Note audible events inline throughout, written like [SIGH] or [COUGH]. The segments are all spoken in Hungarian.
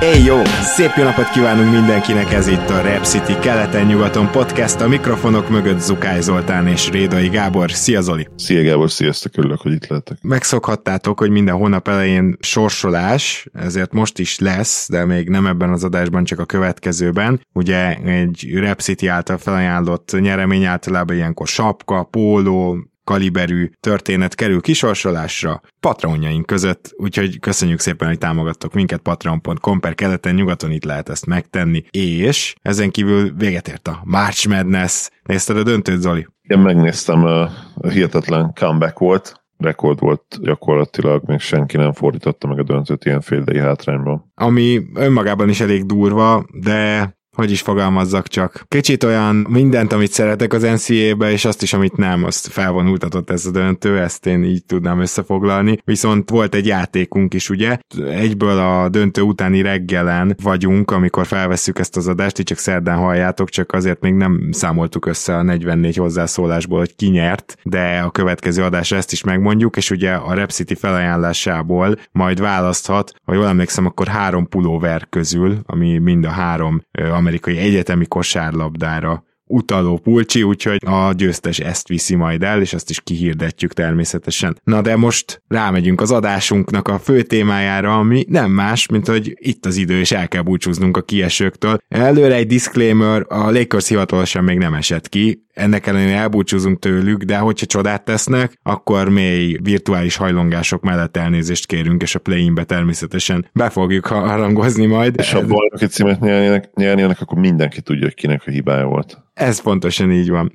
Éj jó! Szép jó napot kívánunk mindenkinek, ez itt a Rap City keleten-nyugaton podcast, a mikrofonok mögött Zukály Zoltán és Rédai Gábor. Szia Zoli! Szia Gábor, sziasztok, örülök, hogy itt lehetek. Megszokhattátok, hogy minden hónap elején sorsolás, ezért most is lesz, de még nem ebben az adásban, csak a következőben. Ugye egy Rap City által felajánlott nyeremény általában ilyenkor sapka, póló, kaliberű történet kerül kisorsolásra patronjaink között, úgyhogy köszönjük szépen, hogy támogattok minket patreon.com per keleten nyugaton itt lehet ezt megtenni, és ezen kívül véget ért a March Madness. Nézted a döntőt, Zoli? Én megnéztem, a hihetetlen comeback volt, rekord volt gyakorlatilag, még senki nem fordította meg a döntőt ilyen féldei hátrányban. Ami önmagában is elég durva, de hogy is fogalmazzak csak. Kicsit olyan mindent, amit szeretek az NCAA-be, és azt is, amit nem, azt felvonultatott ez a döntő, ezt én így tudnám összefoglalni. Viszont volt egy játékunk is, ugye? Egyből a döntő utáni reggelen vagyunk, amikor felvesszük ezt az adást, így csak szerdán halljátok, csak azért még nem számoltuk össze a 44 hozzászólásból, hogy ki nyert, de a következő adásra ezt is megmondjuk, és ugye a Rep City felajánlásából majd választhat, ha jól emlékszem, akkor három pulóver közül, ami mind a három amerikai egyetemi kosárlabdára utaló pulcsi, úgyhogy a győztes ezt viszi majd el, és azt is kihirdetjük természetesen. Na de most rámegyünk az adásunknak a fő témájára, ami nem más, mint hogy itt az idő, és el kell búcsúznunk a kiesőktől. Előre egy disclaimer, a Lakers hivatalosan még nem esett ki, ennek ellenére elbúcsúzunk tőlük, de hogyha csodát tesznek, akkor mély virtuális hajlongások mellett elnézést kérünk, és a play-inbe természetesen be fogjuk harangozni majd. És ha bajnoki címet nyernének, nyernének, akkor mindenki tudja, hogy kinek a hibája volt. Ez pontosan így van.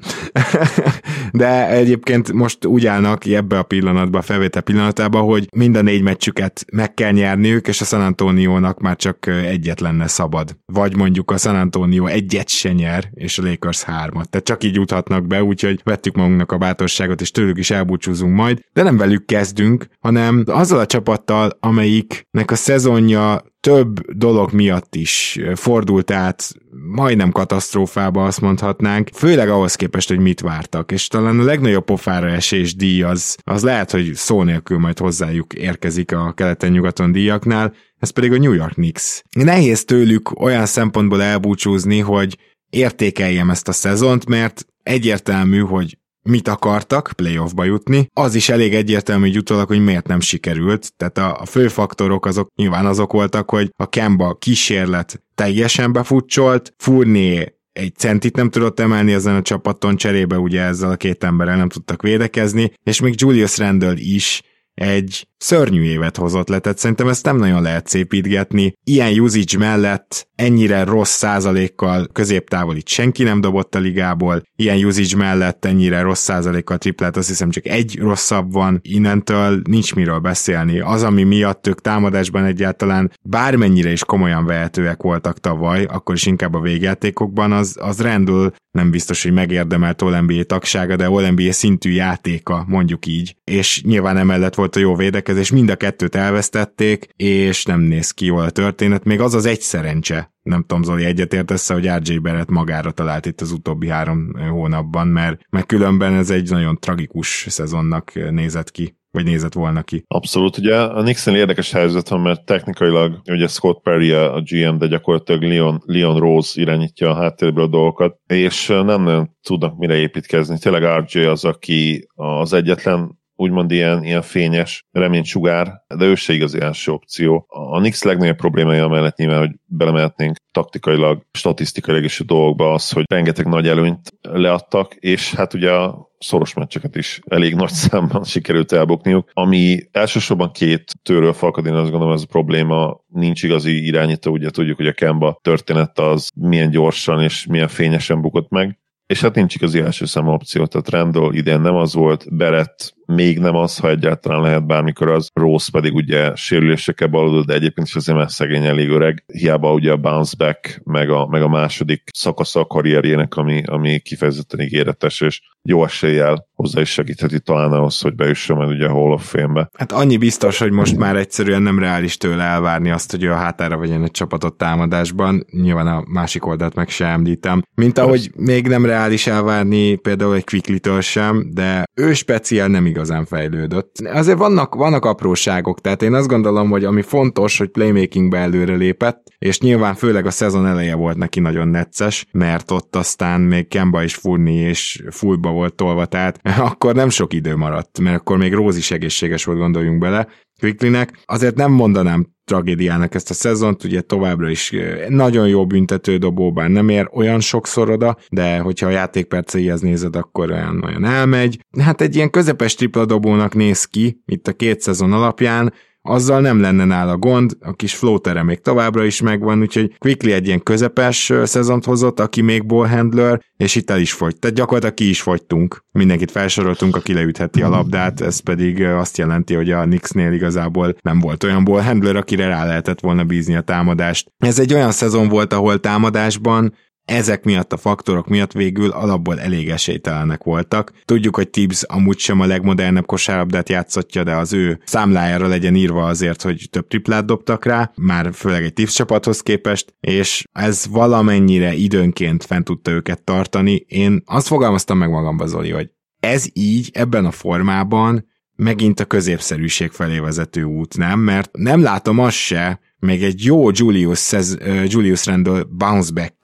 [LAUGHS] De egyébként most úgy állnak ebbe a pillanatba, a felvétel pillanatában, hogy mind a négy meccsüket meg kell nyerniük, és a San Antonio-nak már csak egyet lenne szabad. Vagy mondjuk a San Antonio egyet se nyer, és a Lakers hármat. Tehát csak így juthatnak be, úgyhogy vettük magunknak a bátorságot, és tőlük is elbúcsúzunk majd. De nem velük kezdünk, hanem azzal a csapattal, amelyiknek a szezonja több dolog miatt is fordult át majdnem katasztrófába, azt mondhatnánk, főleg ahhoz képest, hogy mit vártak, és talán a legnagyobb pofára esés díj az, az lehet, hogy szó nélkül majd hozzájuk érkezik a keleten-nyugaton díjaknál, ez pedig a New York Knicks. Nehéz tőlük olyan szempontból elbúcsúzni, hogy értékeljem ezt a szezont, mert egyértelmű, hogy mit akartak playoffba jutni. Az is elég egyértelmű, hogy utólag, hogy miért nem sikerült. Tehát a, a fő faktorok azok nyilván azok voltak, hogy a Kemba kísérlet teljesen befutcsolt, Furné egy centit nem tudott emelni ezen a csapaton, cserébe ugye ezzel a két emberrel nem tudtak védekezni, és még Julius Randle is egy szörnyű évet hozott le, tehát szerintem ezt nem nagyon lehet szépítgetni. Ilyen usage mellett ennyire rossz százalékkal középtávolit senki nem dobott a ligából, ilyen usage mellett ennyire rossz százalékkal triplát, azt hiszem csak egy rosszabb van, innentől nincs miről beszélni. Az, ami miatt ők támadásban egyáltalán bármennyire is komolyan vehetőek voltak tavaly, akkor is inkább a végjátékokban, az, az rendül nem biztos, hogy megérdemelt all tagsága, de all szintű játéka, mondjuk így. És nyilván emellett volt a jó védekezés, mind a kettőt elvesztették, és nem néz ki jól a történet. Még az az egy szerencse, nem tudom, Zoli egyetértesz hogy RJ Barrett magára talált itt az utóbbi három hónapban, mert, mert különben ez egy nagyon tragikus szezonnak nézett ki vagy nézett volna ki. Abszolút, ugye a Nixon érdekes helyzet van, mert technikailag ugye Scott Perry a GM, de gyakorlatilag Leon, Leon Rose irányítja a háttérből a dolgokat, és nem nagyon tudnak mire építkezni. Tényleg RJ az, aki az egyetlen úgymond ilyen, ilyen fényes reménysugár, de ő se igazi első opció. A Nix legnagyobb problémája mellett nyilván, hogy belemehetnénk taktikailag, statisztikailag is a dolgokba az, hogy rengeteg nagy előnyt leadtak, és hát ugye a szoros meccseket is elég nagy [LAUGHS] számban sikerült elbukniuk, ami elsősorban két tőről fakad, én azt gondolom ez a probléma, nincs igazi irányító, ugye tudjuk, hogy a Kemba történet az milyen gyorsan és milyen fényesen bukott meg, és hát nincs igazi első szem opció, tehát Randall idén nem az volt, Berett még nem az, ha egyáltalán lehet bármikor az, Rose pedig ugye sérülésekkel balodott, de egyébként is azért már szegény elég öreg, hiába ugye a bounce back, meg a, meg a második szakasza a karrierjének, ami, ami kifejezetten ígéretes, és jó eséllyel hozzá is segítheti talán ahhoz, hogy beüssön majd ugye a Hall of Fame-be. Hát annyi biztos, hogy most már egyszerűen nem reális tőle elvárni azt, hogy ő a hátára vegyen egy csapatot támadásban, nyilván a másik oldalt meg sem említem. Mint ahogy még nem reális elvárni például egy quickly sem, de ő speciál nem igazán fejlődött. Azért vannak, vannak apróságok, tehát én azt gondolom, hogy ami fontos, hogy playmakingbe előre lépett, és nyilván főleg a szezon eleje volt neki nagyon necces, mert ott aztán még Kemba is furni és fullba volt tolva, tehát [LAUGHS] akkor nem sok idő maradt, mert akkor még Róz is egészséges volt, gondoljunk bele, Quicklynek. Azért nem mondanám tragédiának ezt a szezont, ugye továbbra is nagyon jó büntető bár nem ér olyan sokszor oda, de hogyha a játékperceihez nézed, akkor olyan, olyan elmegy. Hát egy ilyen közepes tripla dobónak néz ki, itt a két szezon alapján, azzal nem lenne nála gond, a kis floatere még továbbra is megvan, úgyhogy Quickly egy ilyen közepes szezont hozott, aki még ballhandler, és itt el is fogy. Tehát gyakorlatilag ki is fogytunk. Mindenkit felsoroltunk, aki leütheti a labdát, ez pedig azt jelenti, hogy a Knicksnél igazából nem volt olyan ballhandler, akire rá lehetett volna bízni a támadást. Ez egy olyan szezon volt, ahol támadásban ezek miatt a faktorok miatt végül alapból elég esélytelenek voltak. Tudjuk, hogy Tibbs amúgy sem a legmodernebb kosárlabdát játszotja, de az ő számlájára legyen írva azért, hogy több triplát dobtak rá, már főleg egy Tibbs csapathoz képest, és ez valamennyire időnként fent tudta őket tartani. Én azt fogalmaztam meg magamba, Zoli, hogy ez így, ebben a formában megint a középszerűség felé vezető út, nem? Mert nem látom azt se, még egy jó Julius, Julius Randall bounce back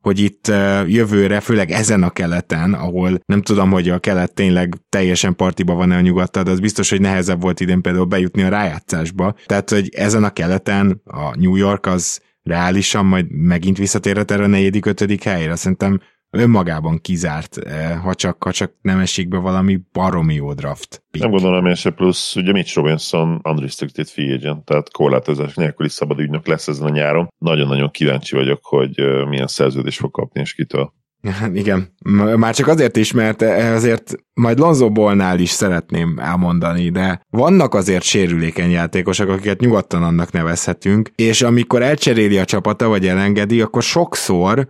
hogy itt jövőre, főleg ezen a keleten, ahol nem tudom, hogy a kelet tényleg teljesen partiba van-e a nyugattal, de az biztos, hogy nehezebb volt idén például bejutni a rájátszásba. Tehát, hogy ezen a keleten a New York az reálisan majd megint visszatérhet erre a negyedik, ötödik helyre. Szerintem önmagában kizárt, eh, ha csak, ha csak nem esik be valami baromi jó draft. Pick. Nem gondolom én se, plusz ugye Mitch Robinson unrestricted free agent, tehát korlátozás nélküli szabad ügynök lesz ezen a nyáron. Nagyon-nagyon kíváncsi vagyok, hogy eh, milyen szerződést fog kapni és kitől. [LAUGHS] Igen, már csak azért is, mert azért majd Lonzo Ballnál is szeretném elmondani, de vannak azért sérülékeny játékosok, akiket nyugodtan annak nevezhetünk, és amikor elcseréli a csapata, vagy elengedi, akkor sokszor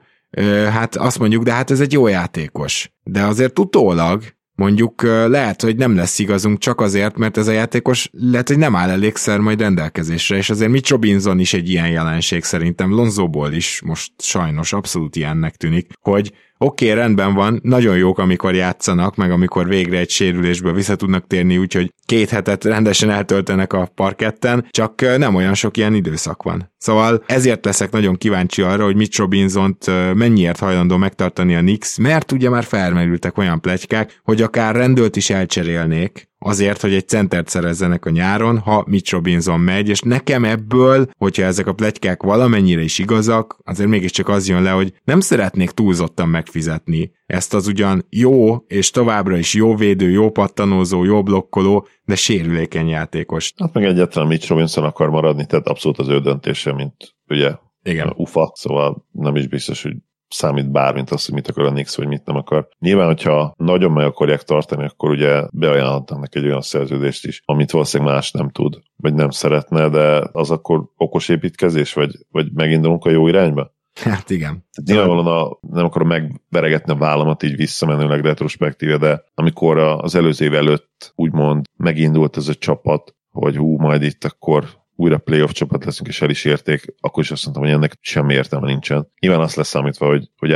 hát azt mondjuk, de hát ez egy jó játékos. De azért utólag mondjuk lehet, hogy nem lesz igazunk csak azért, mert ez a játékos lehet, hogy nem áll elégszer majd rendelkezésre, és azért Mitch Robinson is egy ilyen jelenség szerintem, Lonzóból is most sajnos abszolút ilyennek tűnik, hogy oké, okay, rendben van, nagyon jók, amikor játszanak, meg amikor végre egy sérülésből vissza tudnak térni, úgyhogy két hetet rendesen eltöltenek a parketten, csak nem olyan sok ilyen időszak van. Szóval ezért leszek nagyon kíváncsi arra, hogy Mitch robinson mennyiért hajlandó megtartani a Knicks, mert ugye már felmerültek olyan plegykák, hogy akár rendőlt is elcserélnék, azért, hogy egy centert szerezzenek a nyáron, ha Mitch Robinson megy, és nekem ebből, hogyha ezek a plegykák valamennyire is igazak, azért mégiscsak az jön le, hogy nem szeretnék túlzottan megfizetni ezt az ugyan jó, és továbbra is jó védő, jó pattanózó, jó blokkoló, de sérülékeny játékos. Hát meg egyáltalán Mitch Robinson akar maradni, tehát abszolút az ő döntése, mint ugye igen. ufa, szóval nem is biztos, hogy számít bármint azt, hogy mit akar a Nix, vagy mit nem akar. Nyilván, hogyha nagyon meg akarják tartani, akkor ugye beajánlhatnak egy olyan szerződést is, amit valószínűleg más nem tud, vagy nem szeretne, de az akkor okos építkezés, vagy, vagy megindulunk a jó irányba? Hát igen. Nyilvánvalóan a, nem akarom megveregetni a vállamat így visszamenőleg retrospektíve, de amikor az előző év előtt úgymond megindult ez a csapat, hogy hú, majd itt akkor újra playoff csapat leszünk, és el is érték, akkor is azt mondtam, hogy ennek semmi értelme nincsen. Nyilván azt lesz számítva, hogy, hogy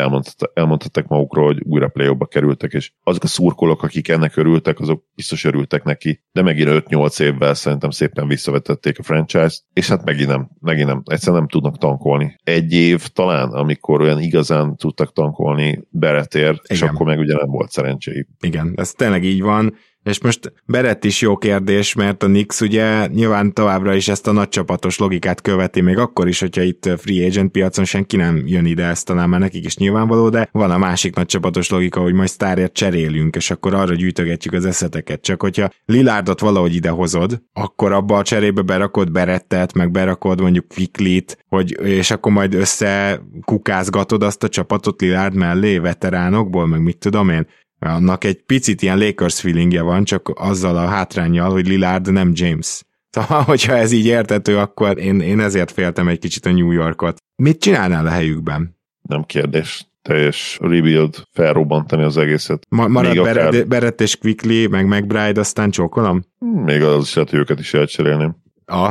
elmondhatták magukról, hogy újra playoffba kerültek, és azok a szurkolók, akik ennek örültek, azok biztos örültek neki, de megint 5-8 évvel szerintem szépen visszavetették a franchise-t, és hát megint nem, megint nem, egyszerűen nem tudnak tankolni. Egy év talán, amikor olyan igazán tudtak tankolni Beretér, és akkor meg ugye nem volt szerencséjük. Igen, ez tényleg így van és most Berett is jó kérdés, mert a Nix ugye nyilván továbbra is ezt a nagycsapatos logikát követi, még akkor is, hogyha itt free agent piacon senki nem jön ide, ezt talán már nekik is nyilvánvaló, de van a másik nagycsapatos logika, hogy majd sztárért cserélünk, és akkor arra gyűjtögetjük az eszeteket. Csak hogyha Lilárdot valahogy ide hozod, akkor abba a cserébe berakod Berettet, meg berakod mondjuk Quicklit, hogy, és akkor majd össze kukázgatod azt a csapatot Lilárd mellé, veteránokból, meg mit tudom én, annak egy picit ilyen Lakers feelingje van, csak azzal a hátrányjal, hogy Lillard nem James. [LAUGHS] Szóval, hogyha ez így értető, akkor én, én ezért féltem egy kicsit a New Yorkot. Mit csinálnál a helyükben? Nem kérdés. teljes rebuild felrobbantani az egészet. Ma, marad akár... Beret és Quickly, meg McBride, aztán csókolom? Még az is lehet, hogy őket is elcserélném. A,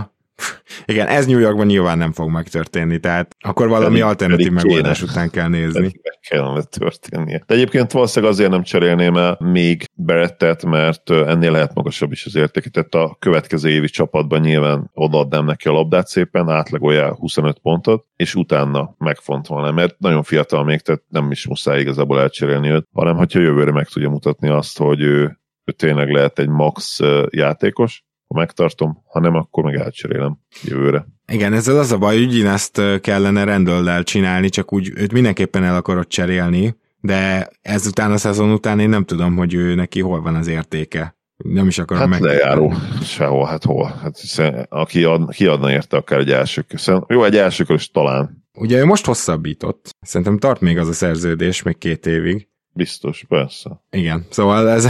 igen, ez New Yorkban nyilván nem fog megtörténni, tehát akkor valami pedig, alternatív pedig megoldás kéne. után kell nézni. Meg kellene történnie. De egyébként valószínűleg azért nem cserélném el még Berettet, mert ennél lehet magasabb is az értéke. Tehát a következő évi csapatban nyilván odaadnám neki a labdát szépen, átlagolja 25 pontot, és utána megfontolnám, mert nagyon fiatal még, tehát nem is muszáj igazából elcserélni őt, hanem hogyha jövőre meg tudja mutatni azt, hogy ő, ő tényleg lehet egy max játékos, ha megtartom, ha nem, akkor meg elcserélem jövőre. Igen, ezzel az a baj, hogy ezt kellene rendőllel csinálni, csak úgy őt mindenképpen el akarod cserélni, de ezután a szezon után én nem tudom, hogy ő neki hol van az értéke. Nem is akarom hát meg. lejáró, sehol, hát hol. Hát hiszen, aki ad, kiadna érte akár egy első hiszen, Jó, egy első is talán. Ugye ő most hosszabbított. Szerintem tart még az a szerződés, még két évig. Biztos, persze. Igen, szóval [LAUGHS] ez,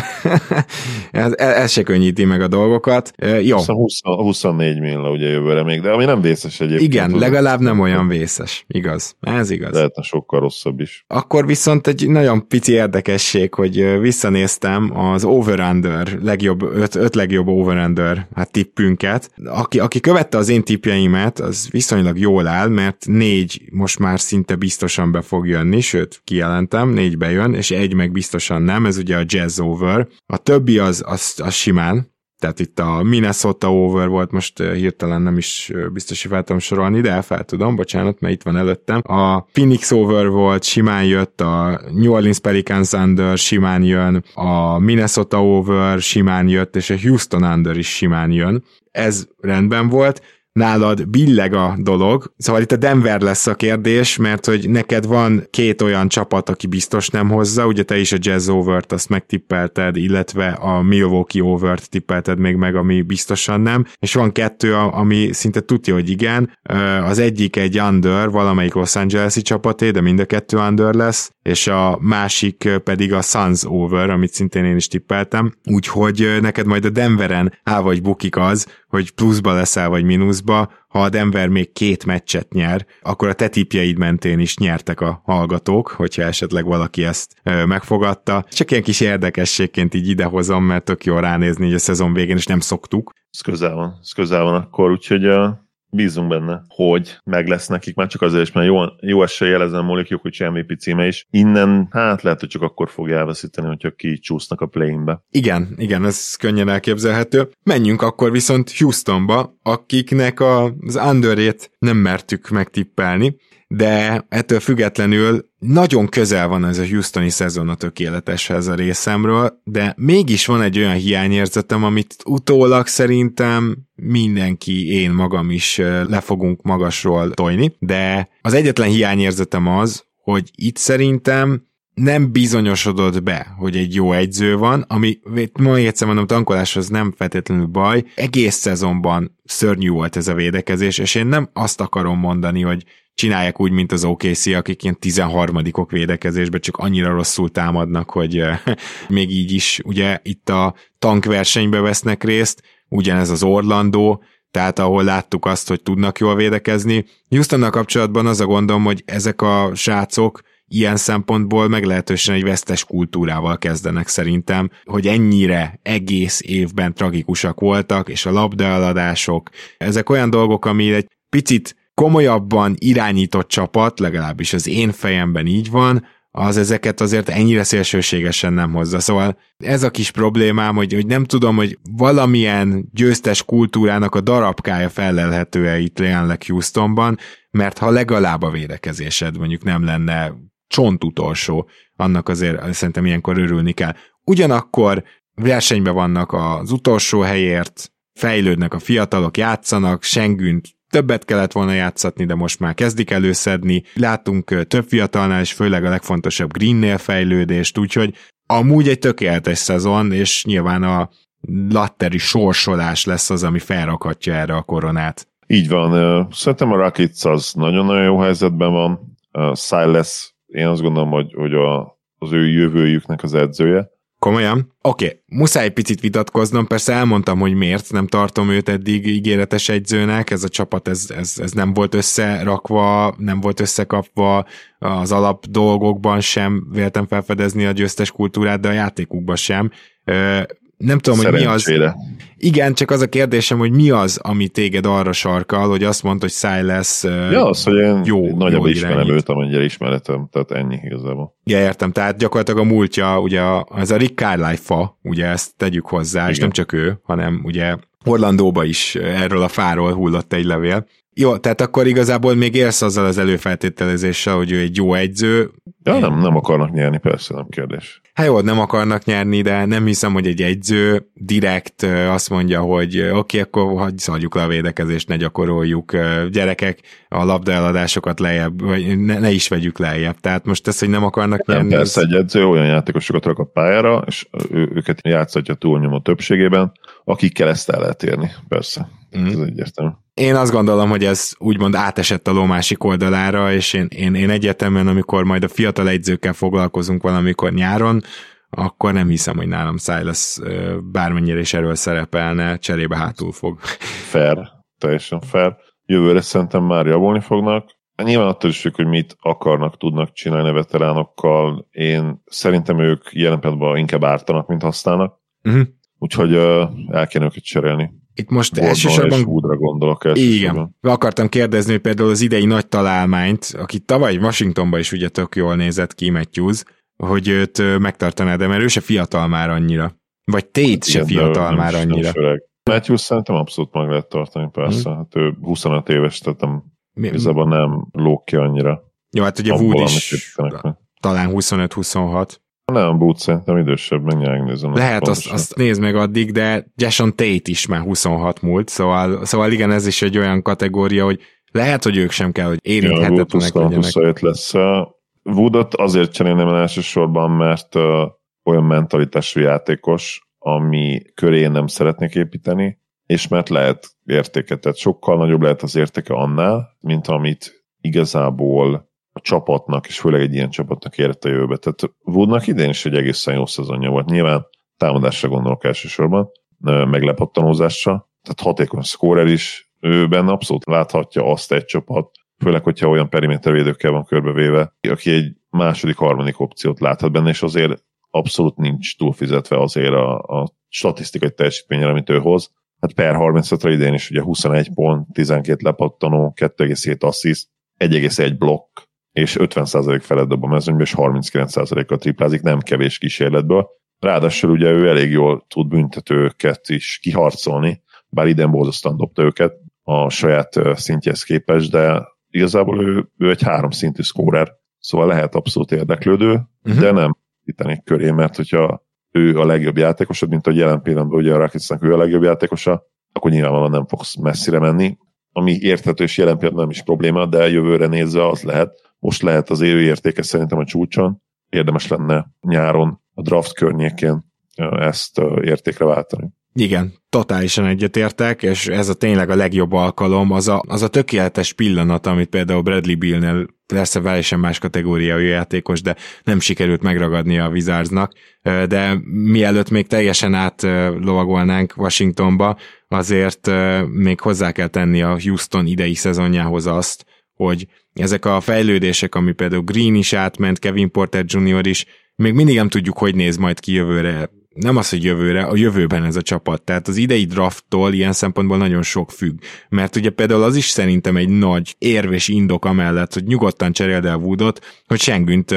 ez, ez se könnyíti meg a dolgokat. Jó. 20, 24 millió ugye jövőre még, de ami nem vészes egyébként. Igen, legalább nem olyan vészes. Igaz, ez igaz. Lehetne sokkal rosszabb is. Akkor viszont egy nagyon pici érdekesség, hogy visszanéztem az over-under, legjobb, öt, öt legjobb over-under hát tippünket. Aki, aki követte az én tippjeimet, az viszonylag jól áll, mert négy most már szinte biztosan be fog jönni, sőt, kijelentem, négy bejön, és egy meg biztosan nem, ez ugye a Jazz Over. A többi az, az, az simán, tehát itt a Minnesota over volt, most hirtelen nem is biztos, hogy fel tudom sorolni, de fel tudom, bocsánat, mert itt van előttem. A Phoenix over volt, simán jött, a New Orleans Pelicans under simán jön, a Minnesota over simán jött, és a Houston under is simán jön. Ez rendben volt nálad billeg a dolog. Szóval itt a Denver lesz a kérdés, mert hogy neked van két olyan csapat, aki biztos nem hozza, ugye te is a Jazz Overt azt megtippelted, illetve a Milwaukee Overt tippelted még meg, ami biztosan nem, és van kettő, ami szinte tudja, hogy igen. Az egyik egy under, valamelyik Los Angeles-i csapaté, de mind a kettő under lesz, és a másik pedig a Suns Over, amit szintén én is tippeltem, úgyhogy neked majd a Denveren áll vagy bukik az, hogy pluszba leszel vagy mínuszba, ha a Denver még két meccset nyer, akkor a te tipjeid mentén is nyertek a hallgatók, hogyha esetleg valaki ezt megfogadta. Csak ilyen kis érdekességként így idehozom, mert tök jó ránézni hogy a szezon végén, és nem szoktuk. Ez közel van, ez közel van akkor, úgyhogy uh, bízunk benne, hogy meg lesz nekik, már csak azért is, mert jó, jó eséllyel ezen múlik hogy MVP címe is. Innen, hát lehet, hogy csak akkor fogja elveszíteni, hogyha kicsúsznak a play-inbe. Igen, igen, ez könnyen elképzelhető. Menjünk akkor viszont Houstonba, akiknek az underét nem mertük megtippelni, de ettől függetlenül nagyon közel van ez a Houstoni szezon a tökéleteshez a részemről, de mégis van egy olyan hiányérzetem, amit utólag szerintem mindenki, én magam is le fogunk magasról tojni, de az egyetlen hiányérzetem az, hogy itt szerintem nem bizonyosodott be, hogy egy jó egyző van, ami ma egyszer mondom, tankoláshoz nem feltétlenül baj. Egész szezonban szörnyű volt ez a védekezés, és én nem azt akarom mondani, hogy csinálják úgy, mint az OKC, akik ilyen 13 védekezésben csak annyira rosszul támadnak, hogy [LAUGHS] még így is, ugye itt a tankversenybe vesznek részt, ugyanez az Orlandó, tehát ahol láttuk azt, hogy tudnak jól védekezni. Houstonnal kapcsolatban az a gondom, hogy ezek a srácok ilyen szempontból meglehetősen egy vesztes kultúrával kezdenek szerintem, hogy ennyire egész évben tragikusak voltak, és a labdaeladások, ezek olyan dolgok, ami egy picit komolyabban irányított csapat, legalábbis az én fejemben így van, az ezeket azért ennyire szélsőségesen nem hozza. Szóval ez a kis problémám, hogy, hogy nem tudom, hogy valamilyen győztes kultúrának a darabkája felelhető-e itt jelenleg Houstonban, mert ha legalább a védekezésed mondjuk nem lenne csont utolsó, annak azért szerintem ilyenkor örülni kell. Ugyanakkor versenyben vannak az utolsó helyért, fejlődnek a fiatalok, játszanak, Sengünt többet kellett volna játszatni, de most már kezdik előszedni. Látunk több fiatalnál, és főleg a legfontosabb Greennél fejlődést, úgyhogy amúgy egy tökéletes szezon, és nyilván a latteri sorsolás lesz az, ami felrakhatja erre a koronát. Így van. Szerintem a Rakic az nagyon-nagyon jó helyzetben van. Silas, én azt gondolom, hogy, hogy a, az ő jövőjüknek az edzője. Komolyan? Oké, okay. muszáj picit vitatkoznom, persze elmondtam, hogy miért nem tartom őt eddig ígéretes egyzőnek, ez a csapat ez, ez, ez nem volt összerakva, nem volt összekapva, az alap dolgokban sem véltem felfedezni a győztes kultúrát, de a játékukban sem nem tudom, hogy mi az. Igen, csak az a kérdésem, hogy mi az, ami téged arra sarkal, hogy azt mondta, hogy Silas Ja, az, hogy én jó, nagyobb jó ismerem irányít. őt, amennyire ismeretem, tehát ennyi igazából. Ja, értem, tehát gyakorlatilag a múltja, ugye az a Rick Carlisle fa, ugye ezt tegyük hozzá, Igen. és nem csak ő, hanem ugye Orlandóba is erről a fáról hullott egy levél. Jó, tehát akkor igazából még élsz azzal az előfeltételezéssel, hogy ő egy jó egyző. Ja, nem, nem akarnak nyerni, persze, nem kérdés. Hát jó, nem akarnak nyerni, de nem hiszem, hogy egy egyző direkt azt mondja, hogy oké, okay, akkor hagyjuk le a védekezést, ne gyakoroljuk. Gyerekek, a labdaeladásokat lejjebb, vagy ne, ne is vegyük lejjebb. Tehát most ez, hogy nem akarnak nem, nyerni. Persze, egy edző olyan játékosokat rak a pályára, és ő, őket játszatja túlnyomó többségében, akikkel ezt el lehet érni, persze. Mm. Ez egyértelmű én azt gondolom, hogy ez úgymond átesett a ló másik oldalára, és én, én, én egyetemen, amikor majd a fiatal egyzőkkel foglalkozunk valamikor nyáron, akkor nem hiszem, hogy nálam Silas bármennyire is erről szerepelne, cserébe hátul fog. Fair, teljesen fair. Jövőre szerintem már javulni fognak. Nyilván attól is függ, hogy mit akarnak, tudnak csinálni a veteránokkal. Én szerintem ők jelen pillanatban inkább ártanak, mint használnak. Uh-huh. Úgyhogy uh, el kéne őket cserélni. Itt most Gordon elsősorban... Woodra gondolok elsősorban. Igen. Akartam kérdezni, hogy például az idei nagy találmányt, aki tavaly Washingtonban is ugye tök jól nézett ki, Matthews, hogy őt megtartaná, de mert ő se fiatal már annyira. Vagy Tate hát se fiatal már is, annyira. Matthews szerintem abszolút meg lehet tartani, persze. Hmm. Hát ő 25 éves, tehát nem, igazából nem lók ki annyira. Jó, hát ugye Wood is talán 25-26. Nem, Boots szerintem idősebb, meg megnézem. Lehet, azt, azt nézd meg addig, de Jason Tate is már 26 múlt, szóval, szóval igen, ez is egy olyan kategória, hogy lehet, hogy ők sem kell, hogy érinthetetlenek ja, legyenek. 27 lesz. Woodot azért cserélném el elsősorban, mert uh, olyan mentalitású játékos, ami köré nem szeretnék építeni, és mert lehet értéket, tehát sokkal nagyobb lehet az értéke annál, mint amit igazából csapatnak, és főleg egy ilyen csapatnak érett a jövőbe. Tehát Woodnak idén is egy egészen jó szezonja volt. Nyilván támadásra gondolok elsősorban, meglepattanózásra, tehát hatékony szkórer is, ő benne abszolút láthatja azt egy csapat, főleg, hogyha olyan perimétervédőkkel van körbevéve, aki egy második, harmadik opciót láthat benne, és azért abszolút nincs túlfizetve azért a, a statisztikai teljesítményre, amit ő hoz. Hát per 35-re idén is ugye 21 pont, 12 lepattanó, 2,7 assziszt, 1,1 blokk, és 50% felett dob a mezőnybe, és 39%-kal triplázik, nem kevés kísérletből. Ráadásul ugye ő elég jól tud büntetőket is kiharcolni, bár idén borzasztóan dobta őket a saját szintjehez képest, de igazából ő, ő egy három szintű szkórer, szóval lehet abszolút érdeklődő, uh-huh. de nem ítenék köré, mert hogyha ő a legjobb játékosod, mint a jelen pillanatban ugye a Rakicnak ő a legjobb játékosa, akkor nyilvánvalóan nem fogsz messzire menni, ami érthető és jelen pillanatban nem is probléma, de jövőre nézve az lehet, most lehet az élő értéke szerintem a csúcson, érdemes lenne nyáron a draft környékén ezt értékre váltani. Igen, totálisan egyetértek, és ez a tényleg a legjobb alkalom, az a, az a tökéletes pillanat, amit például Bradley Billnél, persze teljesen más kategóriájú játékos, de nem sikerült megragadni a Wizardsnak, de mielőtt még teljesen átlovagolnánk Washingtonba, azért még hozzá kell tenni a Houston idei szezonjához azt, hogy ezek a fejlődések, ami például Green is átment, Kevin Porter Jr. is, még mindig nem tudjuk, hogy néz majd ki jövőre nem az, hogy jövőre, a jövőben ez a csapat. Tehát az idei drafttól ilyen szempontból nagyon sok függ. Mert ugye például az is szerintem egy nagy érvés indok amellett, hogy nyugodtan cseréld el Woodot, hogy Sengünt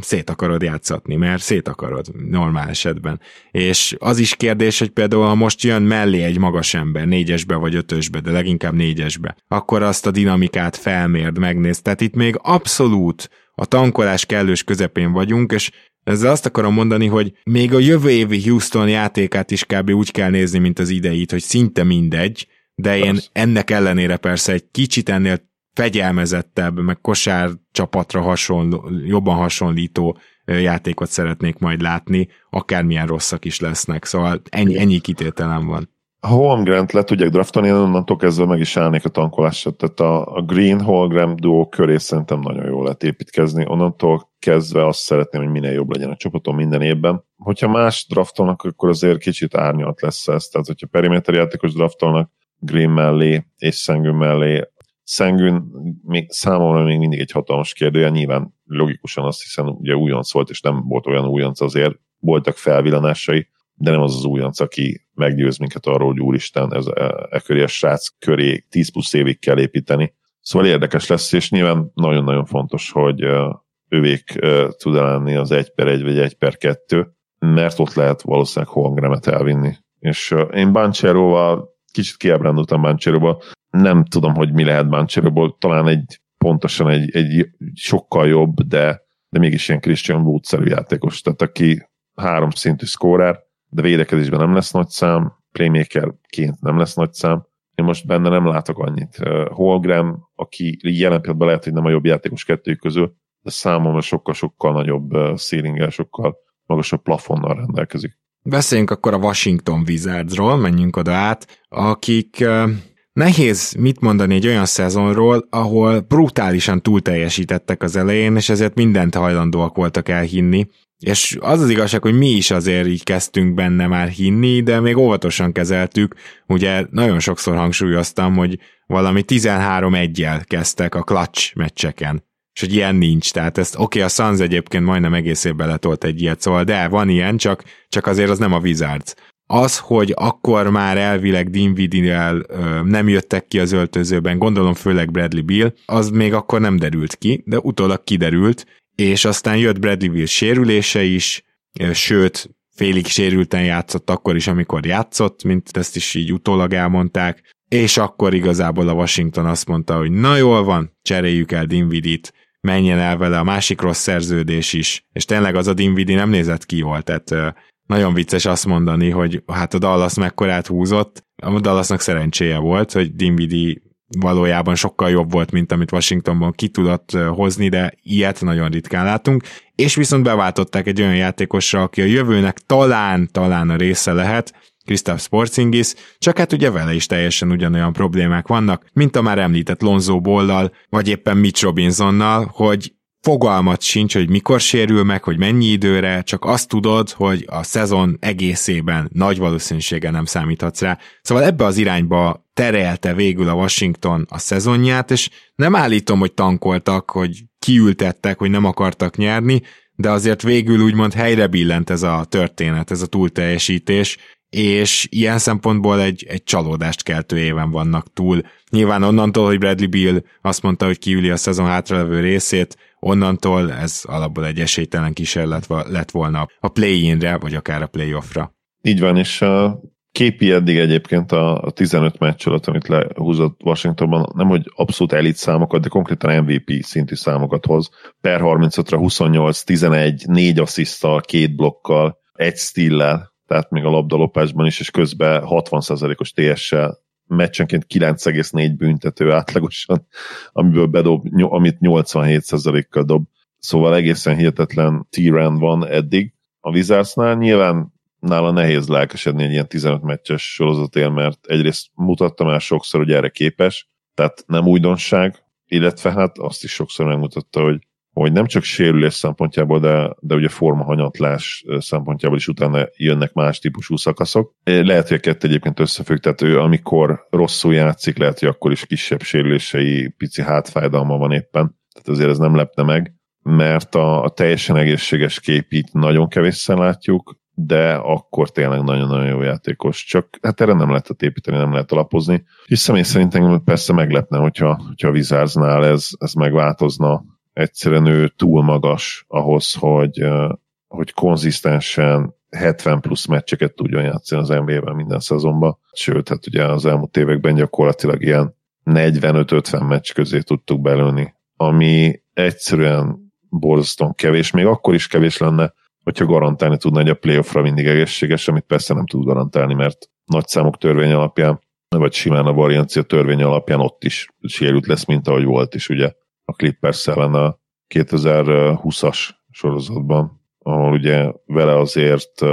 szét akarod játszatni, mert szét akarod normál esetben. És az is kérdés, hogy például ha most jön mellé egy magas ember, négyesbe vagy ötösbe, de leginkább négyesbe, akkor azt a dinamikát felmérd, megnézd. Tehát itt még abszolút a tankolás kellős közepén vagyunk, és ezzel azt akarom mondani, hogy még a jövő évi Houston játékát is kb. úgy kell nézni, mint az ideit, hogy szinte mindegy, de én persze. ennek ellenére persze egy kicsit ennél fegyelmezettebb, meg kosár csapatra hasonló, jobban hasonlító játékot szeretnék majd látni, akármilyen rosszak is lesznek, szóval ennyi, ennyi kitételem van. Ha Holmgren le tudják draftolni, én onnantól kezdve meg is állnék a tankolásra. Tehát a, a Green Holmgren duó köré szerintem nagyon jól lehet építkezni. Onnantól kezdve azt szeretném, hogy minél jobb legyen a csapatom minden évben. Hogyha más draftolnak, akkor azért kicsit árnyalt lesz ez. Tehát, hogyha periméter játékos draftolnak Green mellé és Szengün mellé, Szengün még számomra még mindig egy hatalmas kérdője, nyilván logikusan azt hiszem, ugye újonc volt, és nem volt olyan újonc azért, voltak felvillanásai, de nem az az újonc, aki meggyőz minket arról, hogy úristen, ez e, e köré a srác köré 10 plusz évig kell építeni. Szóval érdekes lesz, és nyilván nagyon-nagyon fontos, hogy ővék tud lenni az 1 per 1 vagy 1 per 2, mert ott lehet valószínűleg Holmgremet elvinni. És én Bancheroval kicsit kiábrándultam Bancheroval, nem tudom, hogy mi lehet Bancheroból, talán egy pontosan egy, egy sokkal jobb, de, de mégis ilyen Christian Wood-szerű játékos, tehát aki három szintű szkórer, de védekezésben nem lesz nagy szám, playmakerként nem lesz nagy szám. Én most benne nem látok annyit. Holgram, aki jelen pillanatban lehet, hogy nem a jobb játékos kettőjük közül, de számomra sokkal-sokkal nagyobb ceilinggel, sokkal magasabb plafonnal rendelkezik. Beszéljünk akkor a Washington Wizardsról, menjünk oda át, akik Nehéz mit mondani egy olyan szezonról, ahol brutálisan túlteljesítettek az elején, és ezért mindent hajlandóak voltak elhinni. És az az igazság, hogy mi is azért így kezdtünk benne már hinni, de még óvatosan kezeltük. Ugye nagyon sokszor hangsúlyoztam, hogy valami 13-1-jel kezdtek a clutch meccseken és hogy ilyen nincs, tehát ezt oké, okay, a Suns egyébként majdnem egész évben letolt egy ilyet, szóval de van ilyen, csak, csak azért az nem a Wizards. Az, hogy akkor már elvileg Dinwiddie-el nem jöttek ki az öltözőben, gondolom főleg Bradley Bill, az még akkor nem derült ki, de utólag kiderült, és aztán jött Bradley Bill sérülése is, sőt, félig sérülten játszott akkor is, amikor játszott, mint ezt is így utólag elmondták, és akkor igazából a Washington azt mondta, hogy na jól van, cseréljük el Dinvidit, menjen el vele a másik rossz szerződés is, és tényleg az a Dinvidi nem nézett ki jól, tehát nagyon vicces azt mondani, hogy hát a Dallas mekkorát húzott, a Dallasnak szerencséje volt, hogy Dinvidi valójában sokkal jobb volt, mint amit Washingtonban ki tudott hozni, de ilyet nagyon ritkán látunk, és viszont beváltották egy olyan játékosra, aki a jövőnek talán, talán a része lehet, Kristaps Sportsingis, csak hát ugye vele is teljesen ugyanolyan problémák vannak, mint a már említett Lonzo Bollal, vagy éppen Mitch Robinsonnal, hogy fogalmat sincs, hogy mikor sérül meg, hogy mennyi időre, csak azt tudod, hogy a szezon egészében nagy valószínűséggel nem számíthatsz rá. Szóval ebbe az irányba terelte végül a Washington a szezonját, és nem állítom, hogy tankoltak, hogy kiültettek, hogy nem akartak nyerni, de azért végül úgymond helyre billent ez a történet, ez a túlteljesítés, és ilyen szempontból egy, egy csalódást keltő éven vannak túl. Nyilván onnantól, hogy Bradley Bill azt mondta, hogy kiüli a szezon hátralevő részét, onnantól ez alapból egy esélytelen kísérlet lett volna a play-inre, vagy akár a play-offra. Így van, és a képi eddig egyébként a, 15 meccs alatt, amit lehúzott Washingtonban, nem hogy abszolút elit számokat, de konkrétan MVP szintű számokat hoz. Per 35-ra 28, 11, 4 asszisztal, két blokkal, egy stillel, tehát még a labdalopásban is, és közben 60%-os TS-sel meccsenként 9,4 büntető átlagosan, amiből bedob, amit 87%-kal dob. Szóval egészen hihetetlen t van eddig. A Wizardsnál nyilván nála nehéz lelkesedni egy ilyen 15 meccses sorozatért, mert egyrészt mutattam el sokszor, hogy erre képes, tehát nem újdonság, illetve hát azt is sokszor megmutatta, hogy hogy nem csak sérülés szempontjából, de, de ugye formahanyatlás szempontjából is utána jönnek más típusú szakaszok. Lehet, hogy a kettő egyébként összefügg, tehát ő amikor rosszul játszik, lehet, hogy akkor is kisebb sérülései, pici hátfájdalma van éppen. Tehát azért ez nem lepne meg, mert a, a teljesen egészséges képít nagyon kevésszer látjuk, de akkor tényleg nagyon-nagyon jó játékos. Csak hát erre nem lehet építeni, nem lehet alapozni. És személy szerintem persze meglepne, hogyha, hogyha a Wizardsnál ez, ez megváltozna, egyszerűen ő túl magas ahhoz, hogy, hogy konzisztensen 70 plusz meccseket tudjon játszani az NBA-ben minden szezonban. Sőt, hát ugye az elmúlt években gyakorlatilag ilyen 45-50 meccs közé tudtuk belőni, ami egyszerűen borzasztóan kevés, még akkor is kevés lenne, hogyha garantálni tudna, hogy a playoffra mindig egészséges, amit persze nem tud garantálni, mert nagy számok törvény alapján, vagy simán a variancia törvény alapján ott is sérült lesz, mint ahogy volt is, ugye a Clippers ellen a 2020-as sorozatban, ahol ugye vele azért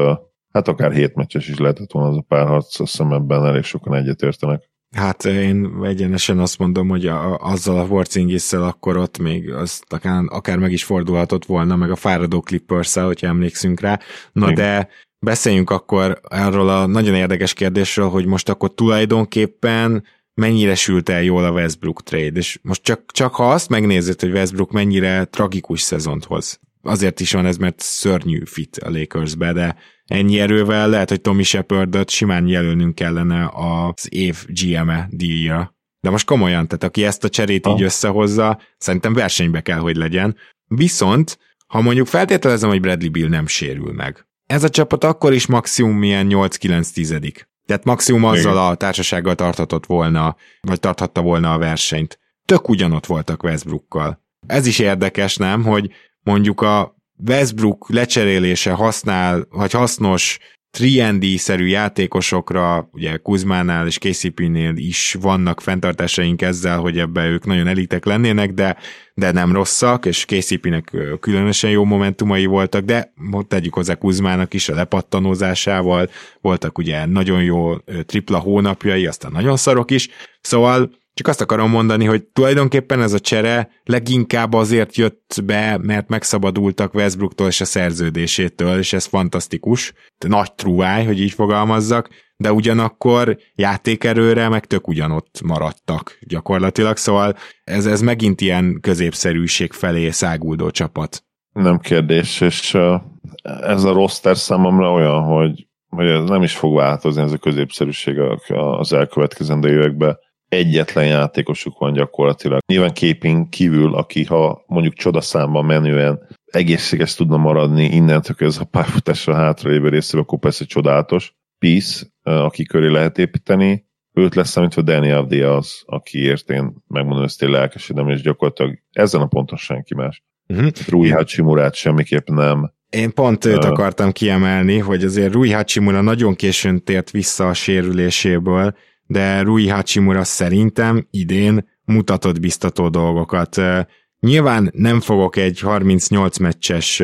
Hát akár hét meccses is lehetett volna az a párharc, azt hiszem ebben elég sokan egyetértenek. Hát én egyenesen azt mondom, hogy a, azzal a porzingis akkor ott még az akár, akár meg is fordulhatott volna, meg a fáradó clippers hogyha emlékszünk rá. Na Igen. de beszéljünk akkor arról a nagyon érdekes kérdésről, hogy most akkor tulajdonképpen mennyire sült el jól a Westbrook trade, és most csak, csak ha azt megnézed, hogy Westbrook mennyire tragikus szezont hoz, azért is van ez, mert szörnyű fit a Lakersbe, de ennyi erővel lehet, hogy Tommy Shepardot simán jelölnünk kellene az év GM-e díjra. De most komolyan, tehát aki ezt a cserét ha. így összehozza, szerintem versenybe kell, hogy legyen. Viszont, ha mondjuk feltételezem, hogy Bradley Bill nem sérül meg, ez a csapat akkor is maximum ilyen 8-9 tizedik. Tehát maximum azzal a társasággal tarthatott volna, vagy tarthatta volna a versenyt. Tök ugyanott voltak Westbrookkal. Ez is érdekes, nem, hogy mondjuk a Westbrook lecserélése használ, vagy hasznos 3D-szerű játékosokra, ugye Kuzmánál és KCP-nél is vannak fenntartásaink ezzel, hogy ebbe ők nagyon elitek lennének, de, de nem rosszak, és KCP-nek különösen jó momentumai voltak, de tegyük hozzá Kuzmának is a lepattanózásával, voltak ugye nagyon jó tripla hónapjai, aztán nagyon szarok is, szóval csak azt akarom mondani, hogy tulajdonképpen ez a csere leginkább azért jött be, mert megszabadultak Westbrooktól és a szerződésétől, és ez fantasztikus. Nagy trúváj, hogy így fogalmazzak, de ugyanakkor játékerőre meg tök ugyanott maradtak gyakorlatilag, szóval ez, ez megint ilyen középszerűség felé száguldó csapat. Nem kérdés, és ez a roster számomra olyan, hogy, hogy ez nem is fog változni ez a középszerűség az elkövetkezendő években egyetlen játékosuk van gyakorlatilag. Nyilván képén kívül, aki ha mondjuk csodaszámban menően egészséges tudna maradni innentől ez a pályafutásra hátralévő részéről, akkor persze csodálatos. Peace, aki köré lehet építeni, őt lesz számítva Danny Avdia az, akiért én megmondom, ezt én lelkesedem, és gyakorlatilag ezen a ponton senki más. Uh-huh. Rui Hachimurát semmiképp nem. Én pont őt uh, akartam kiemelni, hogy azért Rui Hachimura nagyon későn tért vissza a sérüléséből, de Rui Hachimura szerintem idén mutatott biztató dolgokat. Nyilván nem fogok egy 38 meccses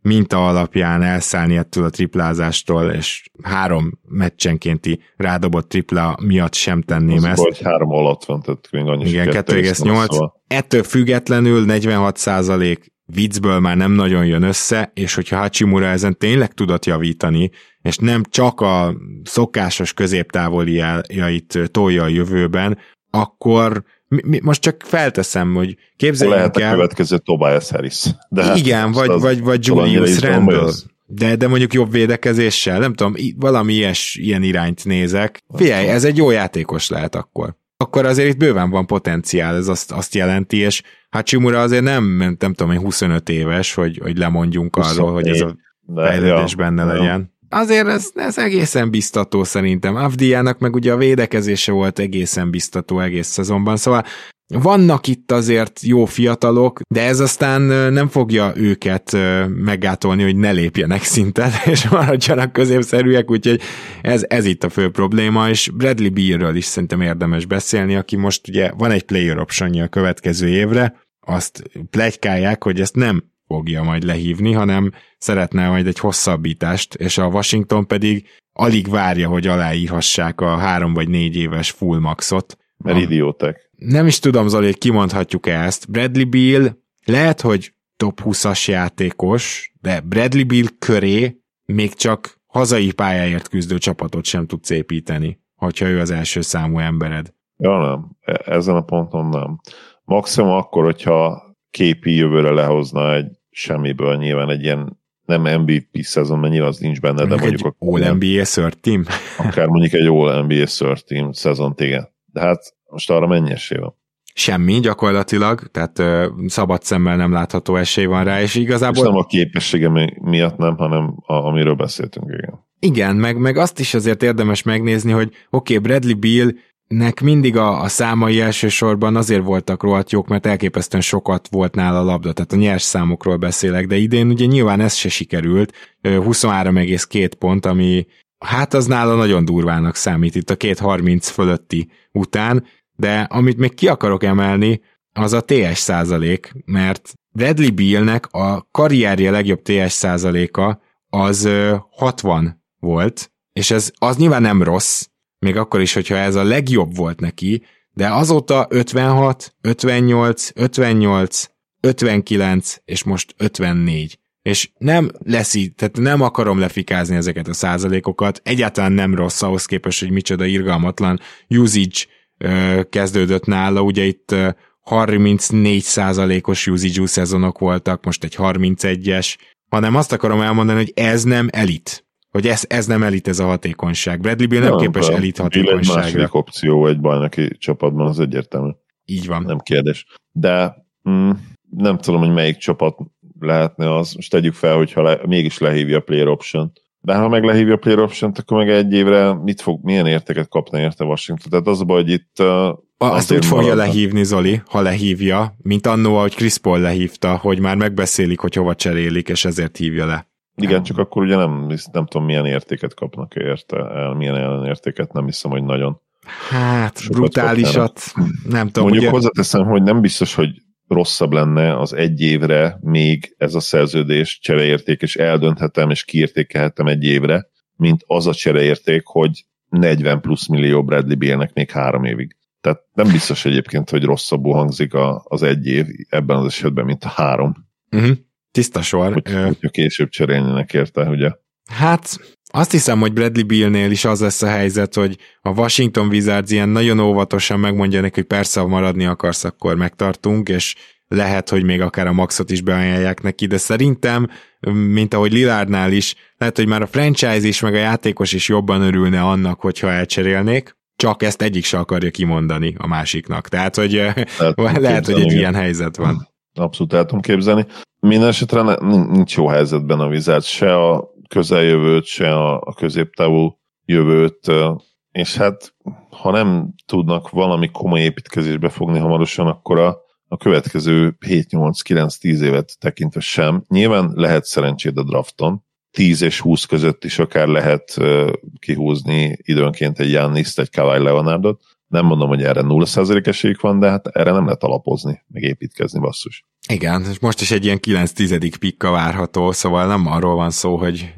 minta alapján elszállni ettől a triplázástól, és három meccsenkénti rádobott tripla miatt sem tenném Az ezt. Vagy három alatt van, tehát még annyi Igen, 2,8. Szóval. Ettől függetlenül 46 százalék viccből már nem nagyon jön össze, és hogyha Hachimura ezen tényleg tudott javítani, és nem csak a szokásos középtávoliait tolja a jövőben, akkor mi, mi, most csak felteszem, hogy képzeljünk Lehet el... a következő Tobias Harris. De hát igen, vagy, vagy, vagy Julius Randle. De, de mondjuk jobb védekezéssel, nem tudom, valami ilyes, ilyen irányt nézek. Figyelj, ez egy jó játékos lehet akkor. Akkor azért itt bőven van potenciál, ez azt, azt jelenti, és Hachimura azért nem, nem, nem tudom, 25 éves, hogy, hogy lemondjunk arról, hogy ez a fejlődés benne legyen. Azért ez, ez egészen biztató szerintem. Avdiának meg ugye a védekezése volt egészen biztató egész szezonban, szóval vannak itt azért jó fiatalok, de ez aztán nem fogja őket meggátolni, hogy ne lépjenek szintet, [LAUGHS] és maradjanak középszerűek, úgyhogy ez, ez itt a fő probléma, és Bradley Beerről is szerintem érdemes beszélni, aki most ugye van egy player optionja a következő évre, azt plegykálják, hogy ezt nem fogja majd lehívni, hanem szeretne majd egy hosszabbítást, és a Washington pedig alig várja, hogy aláírhassák a három vagy négy éves full maxot. Mert idiótek. Nem is tudom, Zoli, hogy kimondhatjuk-e ezt. Bradley Bill lehet, hogy top 20-as játékos, de Bradley Bill köré még csak hazai pályáért küzdő csapatot sem tudsz építeni, hogyha ő az első számú embered. Ja, nem. E- ezen a ponton nem. Maximum akkor, hogyha képi jövőre lehozna egy semmiből nyilván egy ilyen nem MVP szezon, mert nyilván az nincs benne, de mondjuk egy All NBA third team? akár mondjuk egy All NBA third team szezon, igen. De hát most arra mennyi esély van? Semmi gyakorlatilag, tehát ö, szabad szemmel nem látható esély van rá, és igazából... És nem a képessége miatt nem, hanem a, amiről beszéltünk, igen. Igen, meg, meg azt is azért érdemes megnézni, hogy oké, okay, Bradley Bill nek mindig a, a számai elsősorban azért voltak rohadt jók, mert elképesztően sokat volt nála a labda, tehát a nyers számokról beszélek, de idén ugye nyilván ez se sikerült, 23,2 pont, ami hát az nála nagyon durvának számít itt a két 30 fölötti után, de amit még ki akarok emelni, az a TS százalék, mert Bradley Bealnek a karrierje legjobb TS százaléka az 60 volt, és ez az nyilván nem rossz, még akkor is, hogyha ez a legjobb volt neki, de azóta 56, 58, 58, 59, és most 54. És nem lesz így, tehát nem akarom lefikázni ezeket a százalékokat, egyáltalán nem rossz ahhoz képest, hogy micsoda irgalmatlan usage ö, kezdődött nála, ugye itt ö, 34 százalékos usage szezonok voltak, most egy 31-es, hanem azt akarom elmondani, hogy ez nem elit. Hogy ez, ez nem elit ez a hatékonyság. Bradley Bill nem, nem képes elit hatékonyságra. Egy második opció egy bajnoki csapatban, az egyértelmű. Így van. Nem kérdés. De mm, nem tudom, hogy melyik csapat lehetne az. Most tegyük fel, hogyha le, mégis lehívja a player option de ha meg lehívja a player option akkor meg egy évre mit fog, milyen értéket kapna érte Washington? Tehát az a baj, hogy itt uh, azt úgy fogja maradna. lehívni Zoli, ha lehívja, mint annó, ahogy Chris Paul lehívta, hogy már megbeszélik, hogy hova cserélik, és ezért hívja le. Igen, csak akkor ugye nem, nem tudom, milyen értéket kapnak érte, el, milyen ellenértéket, nem hiszem, hogy nagyon. Hát, Sokat brutálisat, nem tudom. Mondjuk ugye... hozzáteszem, hogy nem biztos, hogy rosszabb lenne az egy évre még ez a szerződés csereérték, és eldönthetem, és kiértékelhetem egy évre, mint az a csereérték, hogy 40 plusz millió Bradley Bélnek még három évig. Tehát nem biztos egyébként, hogy rosszabbul hangzik a, az egy év ebben az esetben, mint a három. Uh-huh. Tiszta sor. Hogy, uh, hogyha később cserélnének érte, ugye? Hát azt hiszem, hogy Bradley Beal-nél is az lesz a helyzet, hogy a Washington Wizards ilyen nagyon óvatosan megmondja neki, hogy persze, ha maradni akarsz, akkor megtartunk, és lehet, hogy még akár a maxot is beajánlják neki, de szerintem, mint ahogy Lilardnál is, lehet, hogy már a franchise is, meg a játékos is jobban örülne annak, hogyha elcserélnék, csak ezt egyik se akarja kimondani a másiknak. Tehát, hogy lehet, [LAUGHS] lehet hogy egy ilyen helyzet van. Abszolút el tudom képzelni. Minden esetre nincs jó helyzetben a vizet, se a közeljövőt, se a, a középtávú jövőt, és hát ha nem tudnak valami komoly építkezésbe fogni hamarosan, akkor a, a következő 7-8-9-10 évet tekintve sem. Nyilván lehet szerencséd a drafton, 10 és 20 között is akár lehet kihúzni időnként egy Janniszt, egy Kawhi Leonardot. Nem mondom, hogy erre 0% esélyük van, de hát erre nem lehet alapozni, meg építkezni basszus. Igen, és most is egy ilyen 9-10. pikka várható, szóval nem arról van szó, hogy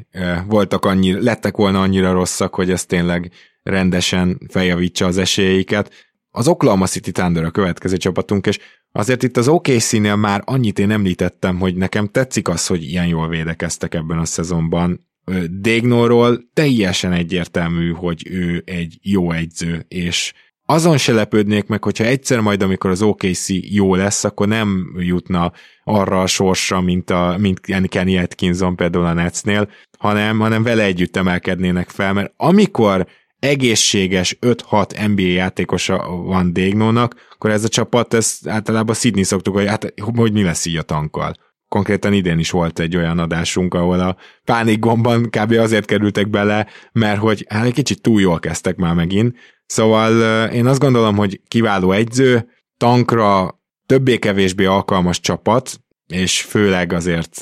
voltak annyira, lettek volna annyira rosszak, hogy ez tényleg rendesen feljavítsa az esélyeiket. Az Oklahoma City Thunder a következő csapatunk, és azért itt az OKC-nél már annyit én említettem, hogy nekem tetszik az, hogy ilyen jól védekeztek ebben a szezonban. Dégnóról teljesen egyértelmű, hogy ő egy jó egyző, és azon se lepődnék meg, hogyha egyszer majd, amikor az OKC jó lesz, akkor nem jutna arra a sorsra, mint, a, mint Kenny Atkinson például a Netsnél, hanem, hanem vele együtt emelkednének fel, mert amikor egészséges 5-6 NBA játékosa van Dégnónak, akkor ez a csapat, ez általában szidni szoktuk, hogy hát hogy mi lesz így a tankkal. Konkrétan idén is volt egy olyan adásunk, ahol a pánikgomban kb. azért kerültek bele, mert hogy hát egy kicsit túl jól kezdtek már megint. Szóval én azt gondolom, hogy kiváló egyző, tankra többé-kevésbé alkalmas csapat, és főleg azért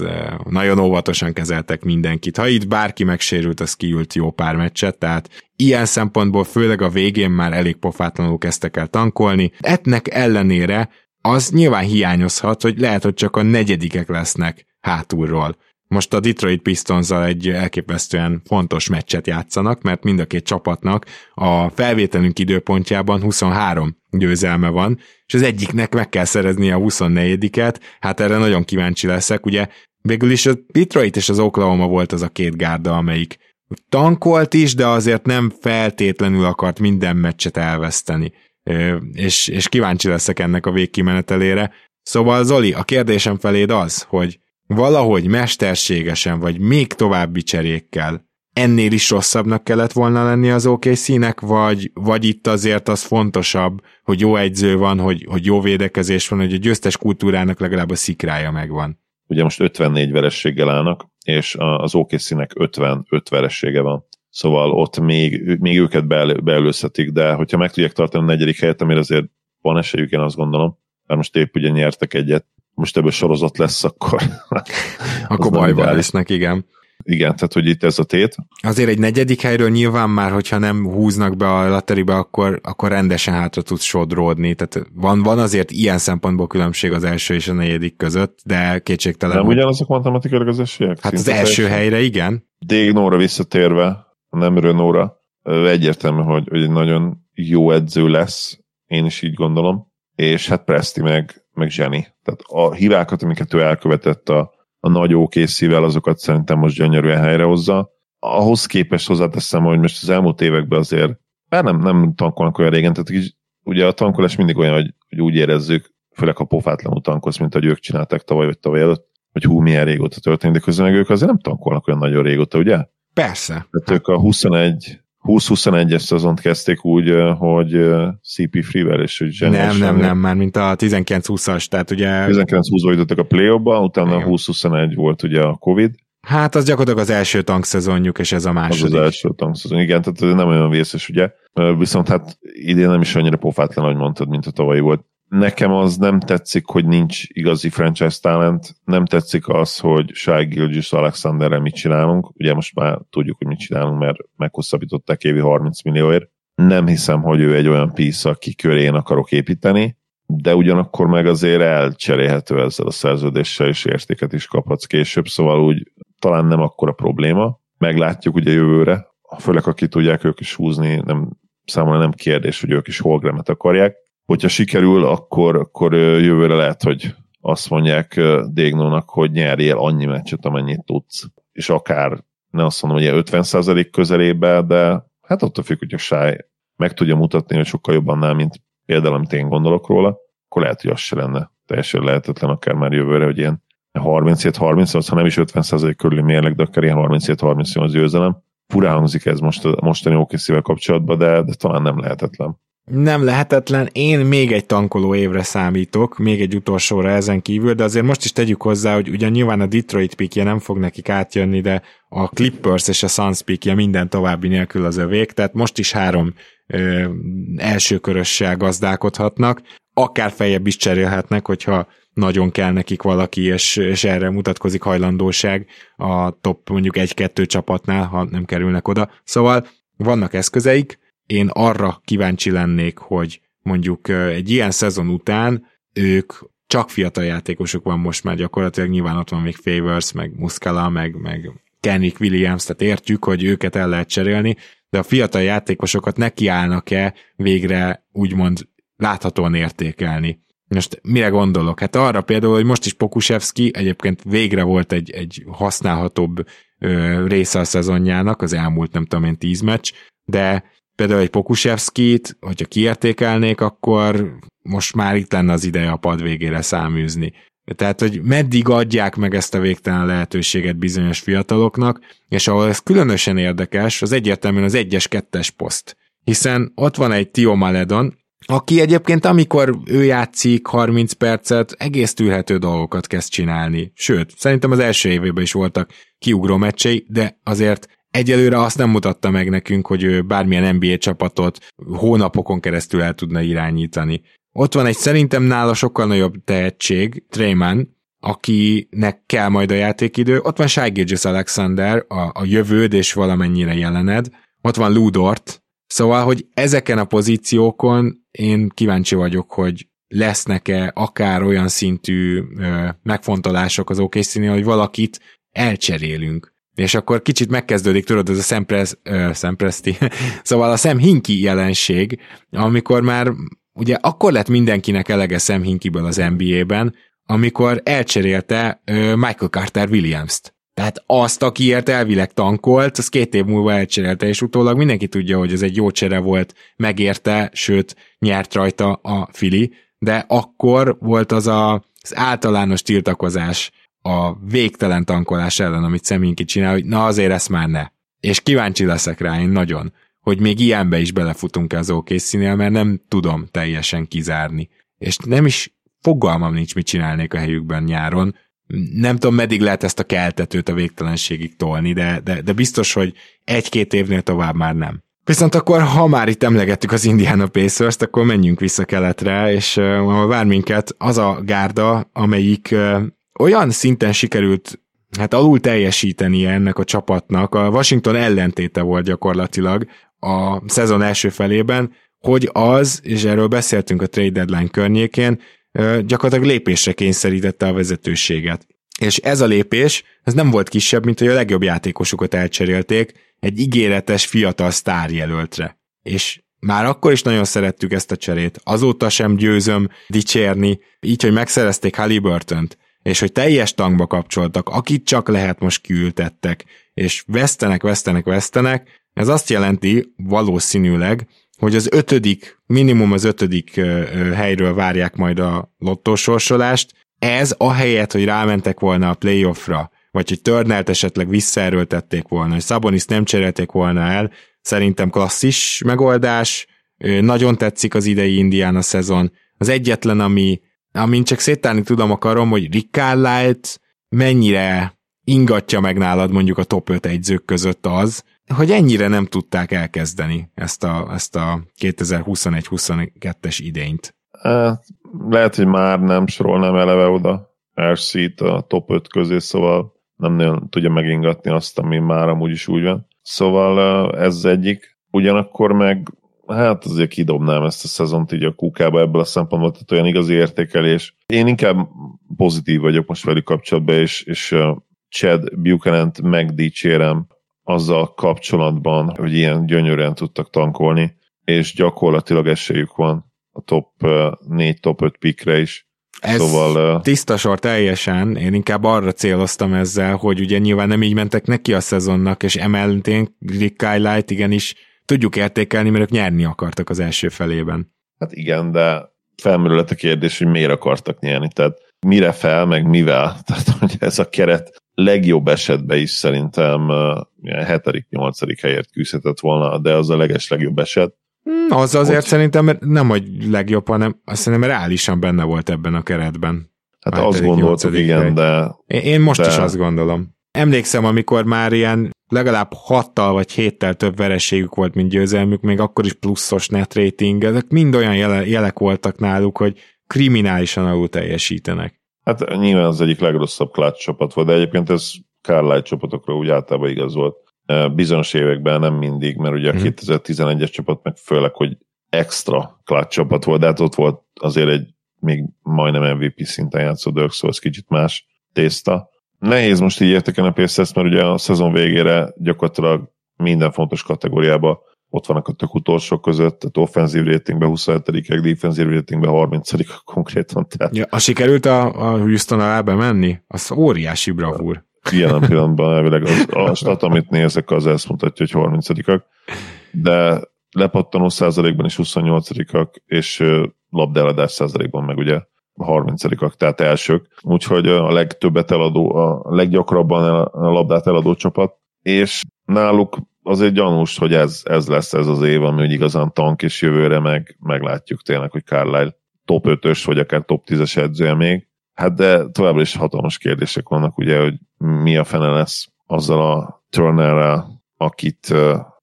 nagyon óvatosan kezeltek mindenkit. Ha itt bárki megsérült, az kiült jó pár meccset, tehát ilyen szempontból főleg a végén már elég pofátlanul kezdtek el tankolni. Etnek ellenére az nyilván hiányozhat, hogy lehet, hogy csak a negyedikek lesznek hátulról. Most a Detroit pistons egy elképesztően fontos meccset játszanak, mert mind a két csapatnak a felvételünk időpontjában 23 győzelme van, és az egyiknek meg kell szerezni a 24-et, hát erre nagyon kíváncsi leszek, ugye végül is a Detroit és az Oklahoma volt az a két gárda, amelyik tankolt is, de azért nem feltétlenül akart minden meccset elveszteni. És, és kíváncsi leszek ennek a végkimenetelére. Szóval Zoli, a kérdésem feléd az, hogy valahogy mesterségesen, vagy még további cserékkel ennél is rosszabbnak kellett volna lenni az OKC-nek, vagy, vagy itt azért az fontosabb, hogy jó egyző van, hogy, hogy jó védekezés van, hogy a győztes kultúrának legalább a szikrája megvan. Ugye most 54 verességgel állnak, és az OKC-nek 55 veressége van. Szóval ott még, még őket beelőzhetik, de hogyha meg tudják tartani a negyedik helyet, amire azért van esélyük, én azt gondolom, mert most épp ugye nyertek egyet, most ebből sorozat lesz, akkor... [LAUGHS] akkor bajban lesznek, igen. Igen, tehát hogy itt ez a tét. Azért egy negyedik helyről nyilván már, hogyha nem húznak be a latteribe, akkor, akkor rendesen hátra tudsz sodródni. Tehát van, van azért ilyen szempontból különbség az első és a negyedik között, de kétségtelen. Nem ugyanazok matematikai az esélyek? Hát az első helyre igen. Dégnóra visszatérve, nem Renault-ra. Egyértelmű, hogy, hogy egy nagyon jó edző lesz, én is így gondolom, és hát Presti meg, meg Zseni. Tehát a hibákat, amiket ő elkövetett a, a nagy ókészível, azokat szerintem most gyönyörűen helyrehozza. Ahhoz képest hozzáteszem, hogy most az elmúlt években azért, bár nem, nem tankolnak olyan régen, tehát így, ugye a tankolás mindig olyan, hogy, hogy úgy érezzük, főleg a pofátlanul tankolsz, mint ahogy ők csinálták tavaly vagy tavaly előtt, hogy hú, milyen régóta történik, de közben ők azért nem tankolnak olyan nagyon régóta, ugye? Persze. Tehát ők a 21, 20-21-es szezont kezdték úgy, hogy CP Free-vel és hogy Nem, nem, nem, már mint a 19-20-as, tehát ugye... 19-20-ba jutottak a play utána 20-21 volt ugye a Covid. Hát az gyakorlatilag az első tankszezonjuk, és ez a második. Az az első tankszezon, igen, tehát nem olyan vészes, ugye. Viszont hát idén nem is annyira pofátlan, ahogy mondtad, mint a tavalyi volt nekem az nem tetszik, hogy nincs igazi franchise talent, nem tetszik az, hogy Shai Gilgis Alexanderrel mit csinálunk, ugye most már tudjuk, hogy mit csinálunk, mert meghosszabbították évi 30 millióért. Nem hiszem, hogy ő egy olyan piece, aki köré én akarok építeni, de ugyanakkor meg azért elcserélhető ezzel a szerződéssel, és értéket is kaphatsz később, szóval úgy talán nem akkora probléma. Meglátjuk ugye jövőre, főleg aki tudják ők is húzni, nem, számomra nem kérdés, hogy ők is holgremet akarják hogyha sikerül, akkor, akkor jövőre lehet, hogy azt mondják Dégnónak, hogy nyerjél annyi meccset, amennyit tudsz. És akár, ne azt mondom, hogy 50% közelébe, de hát attól függ, hogy a sáj meg tudja mutatni, hogy sokkal jobban annál, mint például, amit én gondolok róla, akkor lehet, hogy az se lenne teljesen lehetetlen, akár már jövőre, hogy ilyen 37-38, ha nem is 50% körüli mérleg, de akár ilyen 37-38 győzelem. Furán hangzik ez most mostani okc kapcsolatban, de, de talán nem lehetetlen nem lehetetlen. Én még egy tankoló évre számítok, még egy utolsóra ezen kívül, de azért most is tegyük hozzá, hogy ugyan nyilván a Detroit pikje nem fog nekik átjönni, de a Clippers és a Suns pikje minden további nélkül az övék, tehát most is három ö, elsőkörössel gazdálkodhatnak, akár feljebb is cserélhetnek, hogyha nagyon kell nekik valaki, és, és erre mutatkozik hajlandóság a top mondjuk egy-kettő csapatnál, ha nem kerülnek oda. Szóval vannak eszközeik, én arra kíváncsi lennék, hogy mondjuk egy ilyen szezon után ők csak fiatal játékosok van most már gyakorlatilag, nyilván ott van még Favors, meg Muscala, meg, meg Kennick Williams, tehát értjük, hogy őket el lehet cserélni, de a fiatal játékosokat nekiállnak-e végre úgymond láthatóan értékelni. Most mire gondolok? Hát arra például, hogy most is Pokusevski egyébként végre volt egy, egy használhatóbb ö, része a szezonjának, az elmúlt nem tudom én tíz meccs, de például egy Pokusevskit, hogyha kiértékelnék, akkor most már itt lenne az ideje a pad végére száműzni. Tehát, hogy meddig adják meg ezt a végtelen lehetőséget bizonyos fiataloknak, és ahol ez különösen érdekes, az egyértelműen az egyes-kettes poszt. Hiszen ott van egy Tio Maledon, aki egyébként amikor ő játszik 30 percet, egész tűrhető dolgokat kezd csinálni. Sőt, szerintem az első évében is voltak kiugró meccsei, de azért egyelőre azt nem mutatta meg nekünk, hogy ő bármilyen NBA csapatot hónapokon keresztül el tudna irányítani. Ott van egy szerintem nála sokkal nagyobb tehetség, Treyman, akinek kell majd a játékidő. Ott van Shai Gilgis Alexander, a, a jövőd és valamennyire jelened. Ott van Ludort. Szóval, hogy ezeken a pozíciókon én kíváncsi vagyok, hogy lesznek-e akár olyan szintű ö, megfontolások az okc hogy valakit elcserélünk és akkor kicsit megkezdődik, tudod, ez a Szempres, uh, Szempreszti, [LAUGHS] szóval a Sam Hinki jelenség, amikor már ugye akkor lett mindenkinek elege Sam Hinkiből az NBA-ben, amikor elcserélte Michael Carter Williams-t. Tehát azt, akiért elvileg tankolt, az két év múlva elcserélte, és utólag mindenki tudja, hogy ez egy jó csere volt, megérte, sőt, nyert rajta a Fili, de akkor volt az a, az általános tiltakozás a végtelen tankolás ellen, amit Szeminki csinál, hogy na azért ezt már ne. És kíváncsi leszek rá, én nagyon, hogy még ilyenbe is belefutunk az okc mert nem tudom teljesen kizárni. És nem is fogalmam nincs, mit csinálnék a helyükben nyáron. Nem tudom, meddig lehet ezt a keltetőt a végtelenségig tolni, de, de, de biztos, hogy egy-két évnél tovább már nem. Viszont akkor, ha már itt emlegettük az Indiana pacers akkor menjünk vissza keletre, és uh, vár minket az a gárda, amelyik uh, olyan szinten sikerült hát alul teljesíteni ennek a csapatnak, a Washington ellentéte volt gyakorlatilag a szezon első felében, hogy az, és erről beszéltünk a trade deadline környékén, gyakorlatilag lépésre kényszerítette a vezetőséget. és ez a lépés, ez nem volt kisebb, mint hogy a legjobb játékosukat elcserélték egy ígéretes fiatal sztárjelöltre. És már akkor is nagyon szerettük ezt a cserét, azóta sem győzöm dicsérni, így, hogy megszerezték halliburton és hogy teljes tankba kapcsoltak, akit csak lehet most kiültettek, és vesztenek, vesztenek, vesztenek, ez azt jelenti valószínűleg, hogy az ötödik, minimum az ötödik helyről várják majd a lottósorsolást, ez a helyet, hogy rámentek volna a playoffra, vagy hogy Turnert esetleg visszaerőltették volna, hogy Szabonis nem cserélték volna el, szerintem klasszis megoldás, nagyon tetszik az idei Indiana szezon. Az egyetlen, ami, amin csak széttárni tudom a karom, hogy Rick Carlisle mennyire ingatja meg nálad mondjuk a top 5 egyzők között az, hogy ennyire nem tudták elkezdeni ezt a, ezt a 2021-22-es idényt. Lehet, hogy már nem sorolnám eleve oda RC-t a top 5 közé, szóval nem nagyon tudja megingatni azt, ami már amúgy is úgy van. Szóval ez egyik. Ugyanakkor meg hát azért kidobnám ezt a szezont így a kukába ebből a szempontból, tehát olyan igazi értékelés. Én inkább pozitív vagyok most velük kapcsolatban, és, és Chad Buchanan-t megdicsérem azzal kapcsolatban, hogy ilyen gyönyörűen tudtak tankolni, és gyakorlatilag esélyük van a top 4, top 5 pikre is. Ez szóval, tiszta sor teljesen, én inkább arra céloztam ezzel, hogy ugye nyilván nem így mentek neki a szezonnak, és emellentén Rick Kyle igenis tudjuk értékelni, mert ők nyerni akartak az első felében. Hát igen, de felmerülhet a kérdés, hogy miért akartak nyerni, tehát mire fel, meg mivel. [LAUGHS] Tehát hogy ez a keret legjobb esetben is szerintem 7.-8. helyért küzdhetett volna, de az a leges legjobb eset. Hmm, az azért Ott... szerintem nem, hogy legjobb, hanem azt szerintem reálisan benne volt ebben a keretben. Hát azt gondoltuk, igen, de... Én most de... is azt gondolom. Emlékszem, amikor már ilyen legalább hattal vagy héttel több vereségük volt, mint győzelmük, még akkor is pluszos net rating, ezek mind olyan jele, jelek voltak náluk, hogy kriminálisan alul teljesítenek. Hát nyilván az egyik legrosszabb clutch csapat volt, de egyébként ez Carlisle csapatokra úgy általában igaz volt. Bizonyos években nem mindig, mert ugye a 2011-es mhm. csapat meg főleg, hogy extra clutch csapat volt, de hát ott volt azért egy még majdnem MVP szinten játszó Dirk, szóval ez kicsit más tészta. Nehéz most így érteken a Pacers, mert ugye a szezon végére gyakorlatilag minden fontos kategóriába ott vannak a tök utolsók között, tehát offenzív ratingben 27-ek, defensív ratingben 30 [LAUGHS] konkrétan. Tehát... Ja, a sikerült a, a Houston alá bemenni? Az óriási bravúr. Ilyen [LAUGHS] pillanatban elvileg az, a stat, amit nézek, az ezt mutatja, hogy 30-ak, de lepattanó százalékban is 28-ak, és labdeladás százalékban meg ugye 30-ak, tehát elsők. Úgyhogy a legtöbbet eladó, a leggyakrabban a labdát eladó csapat, és náluk azért gyanús, hogy ez, ez lesz ez az év, ami hogy igazán tank, és jövőre meg meglátjuk tényleg, hogy Carlisle top 5-ös, vagy akár top 10-es edzője még. Hát de továbbra is hatalmas kérdések vannak, ugye, hogy mi a fene lesz azzal a Turnerrel, akit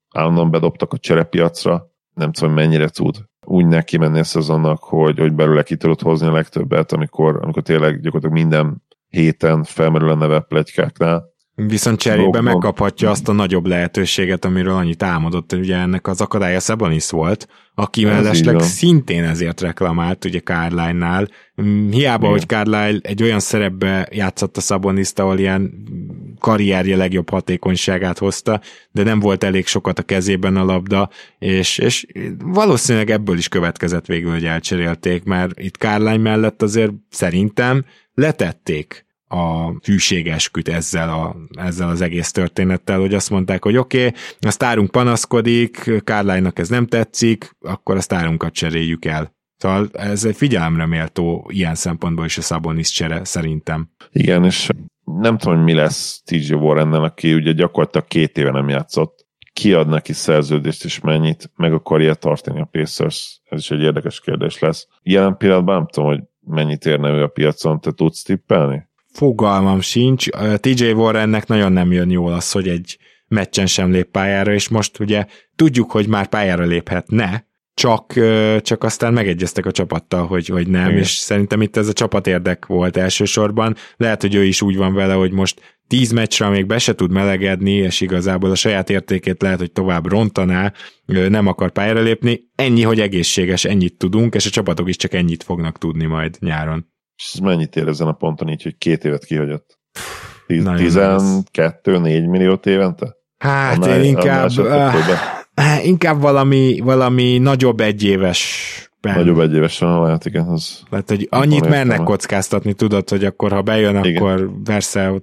állandóan bedobtak a cserepiacra, nem tudom, mennyire tud úgy neki menni a szezonnak, hogy, hogy belőle ki tudod hozni a legtöbbet, amikor, amikor tényleg gyakorlatilag minden héten felmerül a neve plegykáknál, Viszont cserébe megkaphatja azt a nagyobb lehetőséget, amiről annyit álmodott, hogy ugye ennek az akadálya Szabonis volt, aki mellesleg szintén ezért reklamált, ugye Carline-nál. Mm, hiába, Igen. hogy Carline egy olyan szerepbe játszott a Szaboniszt, ahol ilyen karrierje legjobb hatékonyságát hozta, de nem volt elég sokat a kezében a labda, és, és valószínűleg ebből is következett végül, hogy elcserélték, mert itt Carline mellett azért szerintem letették a hűségesküt ezzel, a, ezzel az egész történettel, hogy azt mondták, hogy oké, okay, a sztárunk panaszkodik, Kárlánynak ez nem tetszik, akkor a sztárunkat cseréljük el. Szóval ez egy figyelemre méltó ilyen szempontból is a Szabonis csere szerintem. Igen, és nem tudom, hogy mi lesz TJ Warrennel, aki ugye gyakorlatilag két éve nem játszott. Kiad neki szerződést, és mennyit meg akarja tartani a Pacers? Ez is egy érdekes kérdés lesz. Jelen pillanatban nem tudom, hogy mennyit érne ő a piacon, te tudsz tippelni? Fogalmam sincs. TJ Warrennek nagyon nem jön jól az, hogy egy meccsen sem lép pályára, és most ugye tudjuk, hogy már pályára léphetne, csak, csak aztán megegyeztek a csapattal, hogy, hogy nem, Igen. és szerintem itt ez a csapat érdek volt elsősorban. Lehet, hogy ő is úgy van vele, hogy most tíz meccsre még be se tud melegedni, és igazából a saját értékét lehet, hogy tovább rontaná, nem akar pályára lépni. Ennyi, hogy egészséges, ennyit tudunk, és a csapatok is csak ennyit fognak tudni majd nyáron. És ez mennyit ér ezen a ponton így, hogy két évet kihagyott? 12-4 milliót évente? Hát annál, én inkább, uh, inkább valami, valami nagyobb egyéves Ben. Nagyobb egyévesen lehet, igen. Az Lehet, hogy annyit mernek kockáztatni, tudod, hogy akkor ha bejön, igen. akkor persze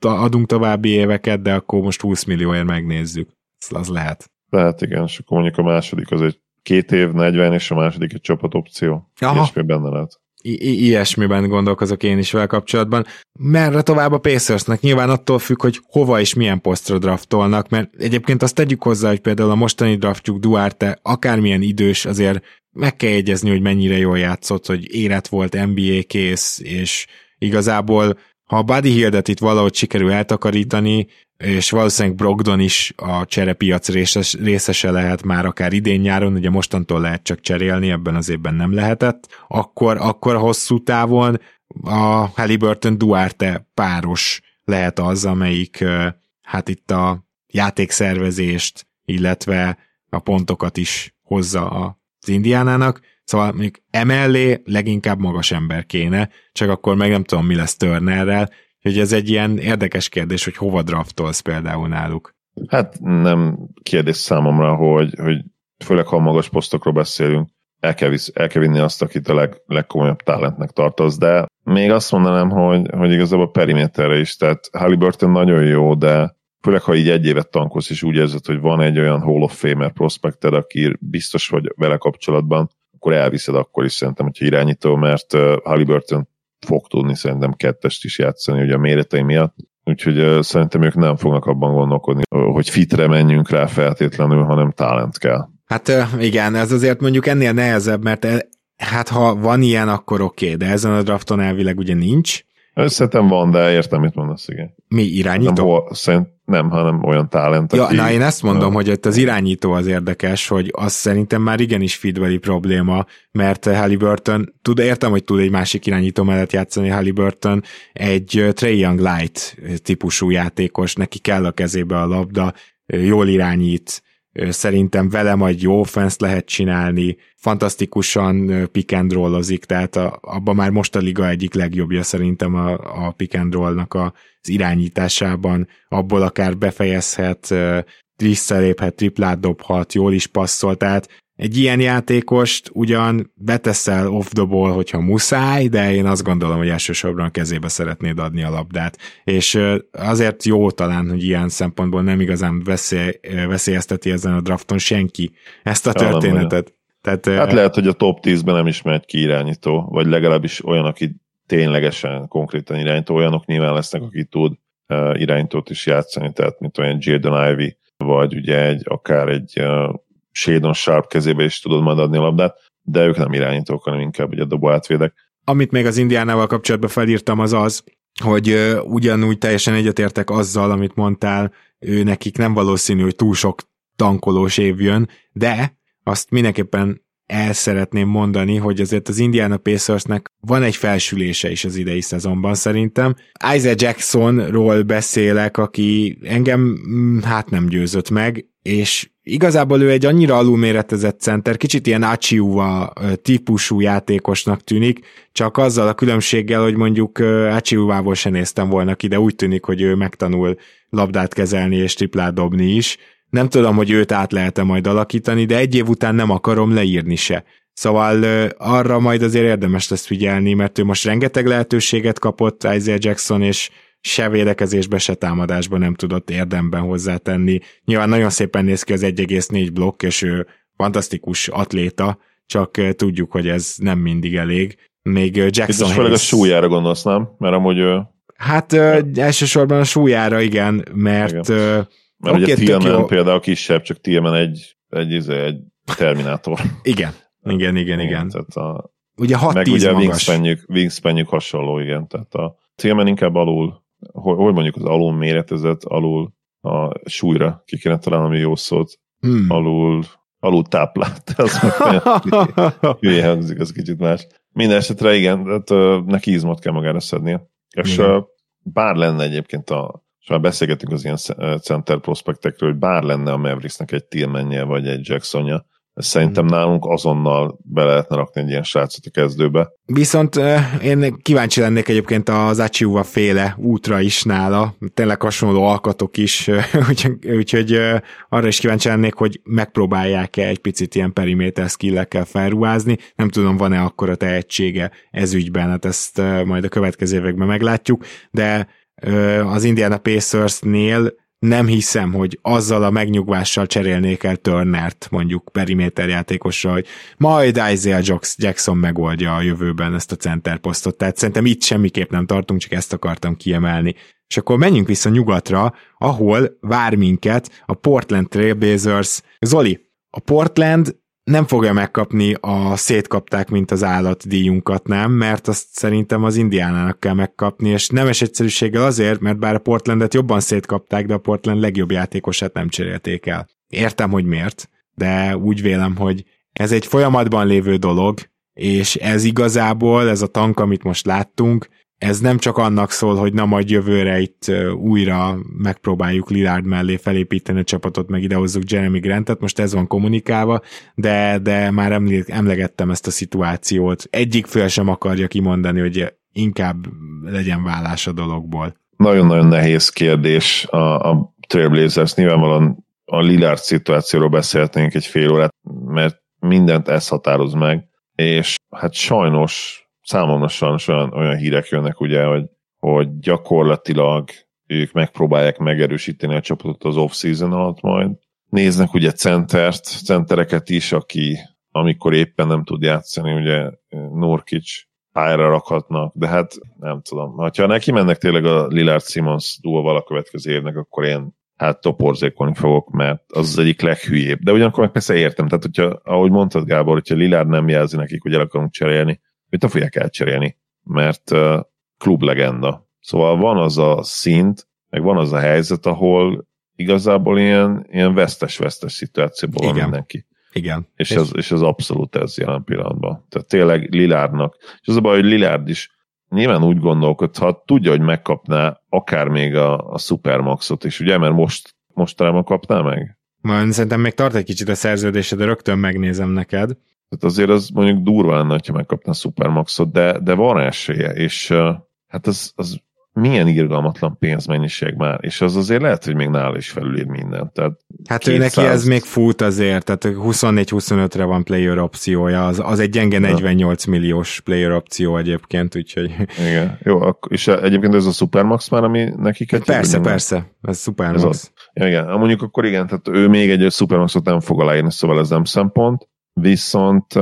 adunk további éveket, de akkor most 20 millióért megnézzük. Az lehet. Lehet, igen, és akkor mondjuk a második az egy két év, 40, és a második egy csapatopció. Aha. Ilyesmi benne lehet. I- ilyesmiben gondolkozok én is vele kapcsolatban. Merre tovább a Pacersnek? Nyilván attól függ, hogy hova és milyen posztra draftolnak, mert egyébként azt tegyük hozzá, hogy például a mostani draftjuk Duarte akármilyen idős, azért meg kell jegyezni, hogy mennyire jól játszott, hogy érett volt NBA kész, és igazából ha a Buddy Hildet itt valahogy sikerül eltakarítani, és valószínűleg Brogdon is a cserepiac részes, részese lehet már akár idén-nyáron, ugye mostantól lehet csak cserélni, ebben az évben nem lehetett, akkor, akkor hosszú távon a Halliburton Duarte páros lehet az, amelyik hát itt a játékszervezést, illetve a pontokat is hozza az Indiánának, Szóval mondjuk emellé leginkább magas ember kéne, csak akkor meg nem tudom, mi lesz Turnerrel, hogy ez egy ilyen érdekes kérdés, hogy hova draftolsz például náluk. Hát nem kérdés számomra, hogy, hogy főleg ha a magas posztokról beszélünk, el kell, visz, el kell vinni azt, akit a leg, legkomolyabb talentnek tartasz, de még azt mondanám, hogy, hogy igazából periméterre is, tehát Halliburton nagyon jó, de főleg ha így egy évet tankolsz, és úgy érzed, hogy van egy olyan Hall of Famer prospekted, aki biztos vagy vele kapcsolatban, akkor elviszed akkor is szerintem, hogyha irányító, mert Halliburton fog tudni szerintem kettest is játszani, ugye a méretei miatt. Úgyhogy uh, szerintem ők nem fognak abban gondolkodni, hogy fitre menjünk rá feltétlenül, hanem talent kell. Hát uh, igen, ez azért mondjuk ennél nehezebb, mert e, hát ha van ilyen, akkor oké, okay, de ezen a drafton elvileg ugye nincs. Szerintem van, de értem, mit mondasz, igen. Mi irányító? Nem, hol, szerint, nem, hanem olyan talent. Ja, aki, na én ezt mondom, hogy ott az irányító az érdekes, hogy az szerintem már igenis feedbeli probléma, mert Halliburton, tud, értem, hogy tud egy másik irányító mellett játszani Halliburton, egy Trey Young Light típusú játékos, neki kell a kezébe a labda, jól irányít, szerintem vele majd jó offense lehet csinálni, fantasztikusan pick and rollozik, tehát a, abban már most a liga egyik legjobbja szerintem a, a pick and rollnak az irányításában, abból akár befejezhet, visszaléphet, triplát dobhat, jól is passzol, tehát egy ilyen játékost ugyan beteszel off the ball, hogyha muszáj, de én azt gondolom, hogy elsősorban a kezébe szeretnéd adni a labdát. És azért jó talán, hogy ilyen szempontból nem igazán veszély, veszélyezteti ezen a drafton senki ezt a történetet. Tehát, hát lehet, hogy a top 10-ben nem is megy ki irányító, vagy legalábbis olyan, aki ténylegesen konkrétan irányító, olyanok nyilván lesznek, aki tud irányítót is játszani, tehát mint olyan Jaden Ivy, vagy ugye egy, akár egy Shadon Sharp kezébe is tudod majd adni a labdát, de ők nem irányítók, hanem inkább ugye dobó átvédek. Amit még az Indiánával kapcsolatban felírtam, az az, hogy ugyanúgy teljesen egyetértek azzal, amit mondtál, ő nekik nem valószínű, hogy túl sok tankolós év jön, de azt mindenképpen el szeretném mondani, hogy azért az Indiana Pacersnek van egy felsülése is az idei szezonban szerintem. Isaiah Jacksonról beszélek, aki engem mm, hát nem győzött meg, és igazából ő egy annyira alulméretezett center, kicsit ilyen Achiuva típusú játékosnak tűnik, csak azzal a különbséggel, hogy mondjuk Achiuvából se néztem volna ki, de úgy tűnik, hogy ő megtanul labdát kezelni és triplát dobni is. Nem tudom, hogy őt át lehet-e majd alakítani, de egy év után nem akarom leírni se. Szóval arra majd azért érdemes lesz figyelni, mert ő most rengeteg lehetőséget kapott Isaiah Jackson, és se védekezésbe, se támadásba nem tudott érdemben hozzátenni. Nyilván nagyon szépen néz ki az 1,4 blokk, és ő fantasztikus atléta, csak tudjuk, hogy ez nem mindig elég. Még Jackson Itt főleg a súlyára gondolsz, nem? Mert amúgy... Hát uh, elsősorban a súlyára, igen, mert... Igen. Mert okay, ugye Tillman például kisebb, csak Tillman egy, egy, egy, egy terminátor. [LAUGHS] igen, igen, igen, igen. [LAUGHS] Tehát a, ugye 6-10 meg ugye magas. Wingspanjük, hasonló, igen. Tehát a Tillman inkább alul hogy, hogy mondjuk az alul méretezett, alul a súlyra ki kéne találni, jó szót, hmm. alul, alul táplált, [LAUGHS] az hülye [LAUGHS] hangzik, az kicsit más. Minden esetre igen, uh, neki izmot kell magára szednie. És uh, bár lenne egyébként a és már beszélgetünk az ilyen center prospektekről, hogy bár lenne a Mavericksnek egy Tillmanje vagy egy Jacksonja, Szerintem hmm. nálunk azonnal be lehetne rakni egy ilyen srácot a kezdőbe. Viszont én kíváncsi lennék egyébként az Achiuva féle útra is nála, tényleg hasonló alkatok is, [LAUGHS] úgyhogy, úgyhogy arra is kíváncsi lennék, hogy megpróbálják-e egy picit ilyen periméter skillekkel felruházni. Nem tudom, van-e akkor a tehetsége ez ügyben, hát ezt majd a következő években meglátjuk, de az Indiana Pacers-nél nem hiszem, hogy azzal a megnyugvással cserélnék el Turnert mondjuk periméter játékosra, hogy majd Isaiah Jackson megoldja a jövőben ezt a center posztot. Tehát szerintem itt semmiképp nem tartunk, csak ezt akartam kiemelni. És akkor menjünk vissza nyugatra, ahol vár minket a Portland Trailblazers. Zoli, a Portland nem fogja megkapni a szétkapták, mint az állat díjunkat, nem, mert azt szerintem az indiánának kell megkapni, és nemes egyszerűséggel azért, mert bár a Portlandet jobban szétkapták, de a Portland legjobb játékosát nem cserélték el. Értem, hogy miért, de úgy vélem, hogy ez egy folyamatban lévő dolog, és ez igazából, ez a tank, amit most láttunk, ez nem csak annak szól, hogy na majd jövőre itt újra megpróbáljuk Lillard mellé felépíteni a csapatot, meg idehozzuk Jeremy Grantet, most ez van kommunikálva, de, de már emlegettem ezt a szituációt. Egyik fél sem akarja kimondani, hogy inkább legyen vállás a dologból. Nagyon-nagyon nehéz kérdés a, a Trailblazers. Nyilvánvalóan a Lillard szituációról beszélhetnénk egy fél órát, mert mindent ez határoz meg, és hát sajnos számomra sajnos olyan, olyan hírek jönnek, ugye, hogy, hogy gyakorlatilag ők megpróbálják megerősíteni a csapatot az off-season alatt majd. Néznek ugye centert, centereket is, aki amikor éppen nem tud játszani, ugye Nurkic pályára rakhatnak, de hát nem tudom. Ha neki mennek tényleg a Lillard Simons duóval a következő évnek, akkor én hát toporzékolni fogok, mert az az egyik leghülyébb. De ugyanakkor meg persze értem, tehát hogyha, ahogy mondtad Gábor, hogyha Lillard nem jelzi nekik, hogy el akarunk cserélni, őt nem fogják elcserélni, mert klublegenda. Szóval van az a szint, meg van az a helyzet, ahol igazából ilyen, ilyen vesztes-vesztes szituációban van mindenki. Igen. És, és, az, és az abszolút ez jelen pillanatban. Tehát tényleg Lilárdnak. És az a baj, hogy Lilárd is nyilván úgy gondolkodhat, tudja, hogy megkapná akár még a, a Supermaxot is, ugye, mert most mostanában kapná meg? Majd szerintem még tart egy kicsit a szerződése, de rögtön megnézem neked. Tehát azért az mondjuk durva lenne, ha megkapna a Supermaxot, de, de van esélye, és hát az, az milyen irgalmatlan pénzmennyiség már, és az azért lehet, hogy még nála is felülír mindent. Tehát hát 200... ő neki ez még fut azért, tehát 24-25-re van player opciója, az, az egy gyenge 48 ja. milliós player opció egyébként, úgyhogy... Igen, jó, és egyébként ez a Supermax már, ami nekik egy... Persze, persze, ez Supermax. Ez az. Ja, igen, mondjuk akkor igen, tehát ő még egy Supermaxot nem fog aláírni, szóval ez nem szempont, Viszont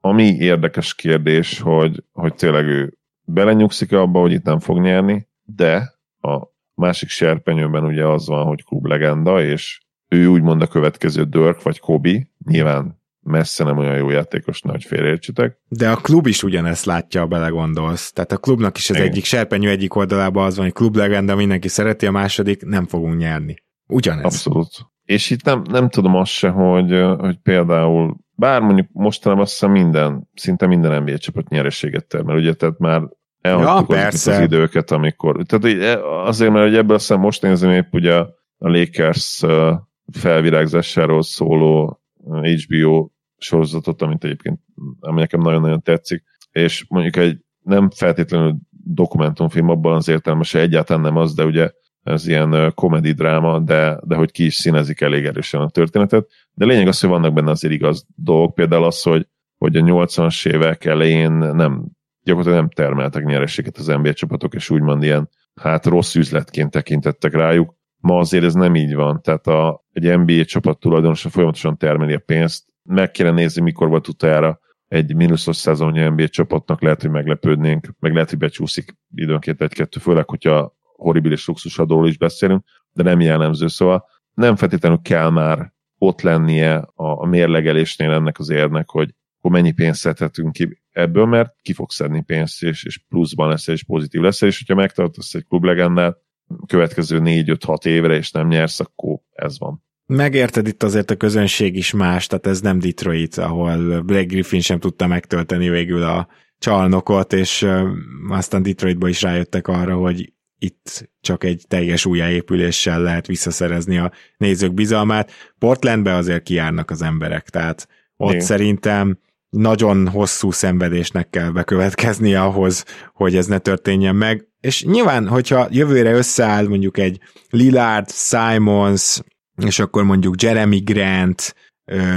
ami érdekes kérdés, hogy, hogy tényleg ő belenyugszik abba, hogy itt nem fog nyerni, de a másik serpenyőben ugye az van, hogy klub legenda, és ő úgymond a következő Dirk vagy Kobi, nyilván messze nem olyan jó játékos, nagy félreértsétek. De a klub is ugyanezt látja, ha belegondolsz. Tehát a klubnak is az Igen. egyik serpenyő egyik oldalában az van, hogy klub legenda, mindenki szereti, a második nem fogunk nyerni. Ugyanez. Abszolút. És itt nem, nem tudom azt se, hogy, hogy például bár mondjuk mostanában azt hiszem minden, szinte minden NBA csapat nyereséget termel, ugye, tehát már elhagytuk ja, az, időket, amikor, tehát azért, mert hogy ebből aztán most nézem épp ugye a Lakers felvirágzásáról szóló HBO sorozatot, amit egyébként ami nekem nagyon-nagyon tetszik, és mondjuk egy nem feltétlenül dokumentumfilm abban az értelmes, hogy egyáltalán nem az, de ugye ez ilyen komedi dráma, de, de hogy ki is színezik elég erősen a történetet. De lényeg az, hogy vannak benne azért igaz dolgok, például az, hogy, hogy a 80-as évek elején nem, gyakorlatilag nem termeltek nyerességet az NBA csapatok, és úgymond ilyen hát rossz üzletként tekintettek rájuk. Ma azért ez nem így van, tehát a, egy NBA csapat tulajdonosa folyamatosan termeli a pénzt, meg kéne nézni, mikor volt utájára egy mínuszos szezonja NBA csapatnak, lehet, hogy meglepődnénk, meg lehet, hogy becsúszik időnként egy-kettő, főleg, hogyha horribilis luxusadóról is beszélünk, de nem jellemző, szóval nem feltétlenül kell már ott lennie a, a mérlegelésnél ennek az érnek, hogy akkor mennyi pénzt szedhetünk ki ebből, mert ki fog szedni pénzt, és, és pluszban lesz, és pozitív lesz, és hogyha megtartasz egy klublegendát következő 4-5-6 évre, és nem nyersz, akkor ez van. Megérted itt azért a közönség is más, tehát ez nem Detroit, ahol Blake Griffin sem tudta megtölteni végül a csalnokot, és aztán Detroitba is rájöttek arra, hogy itt csak egy teljes újjáépüléssel lehet visszaszerezni a nézők bizalmát. Portlandbe azért kiárnak az emberek, tehát ott Igen. szerintem nagyon hosszú szenvedésnek kell bekövetkeznie ahhoz, hogy ez ne történjen meg. És nyilván, hogyha jövőre összeáll mondjuk egy Lillard, Simons, és akkor mondjuk Jeremy Grant,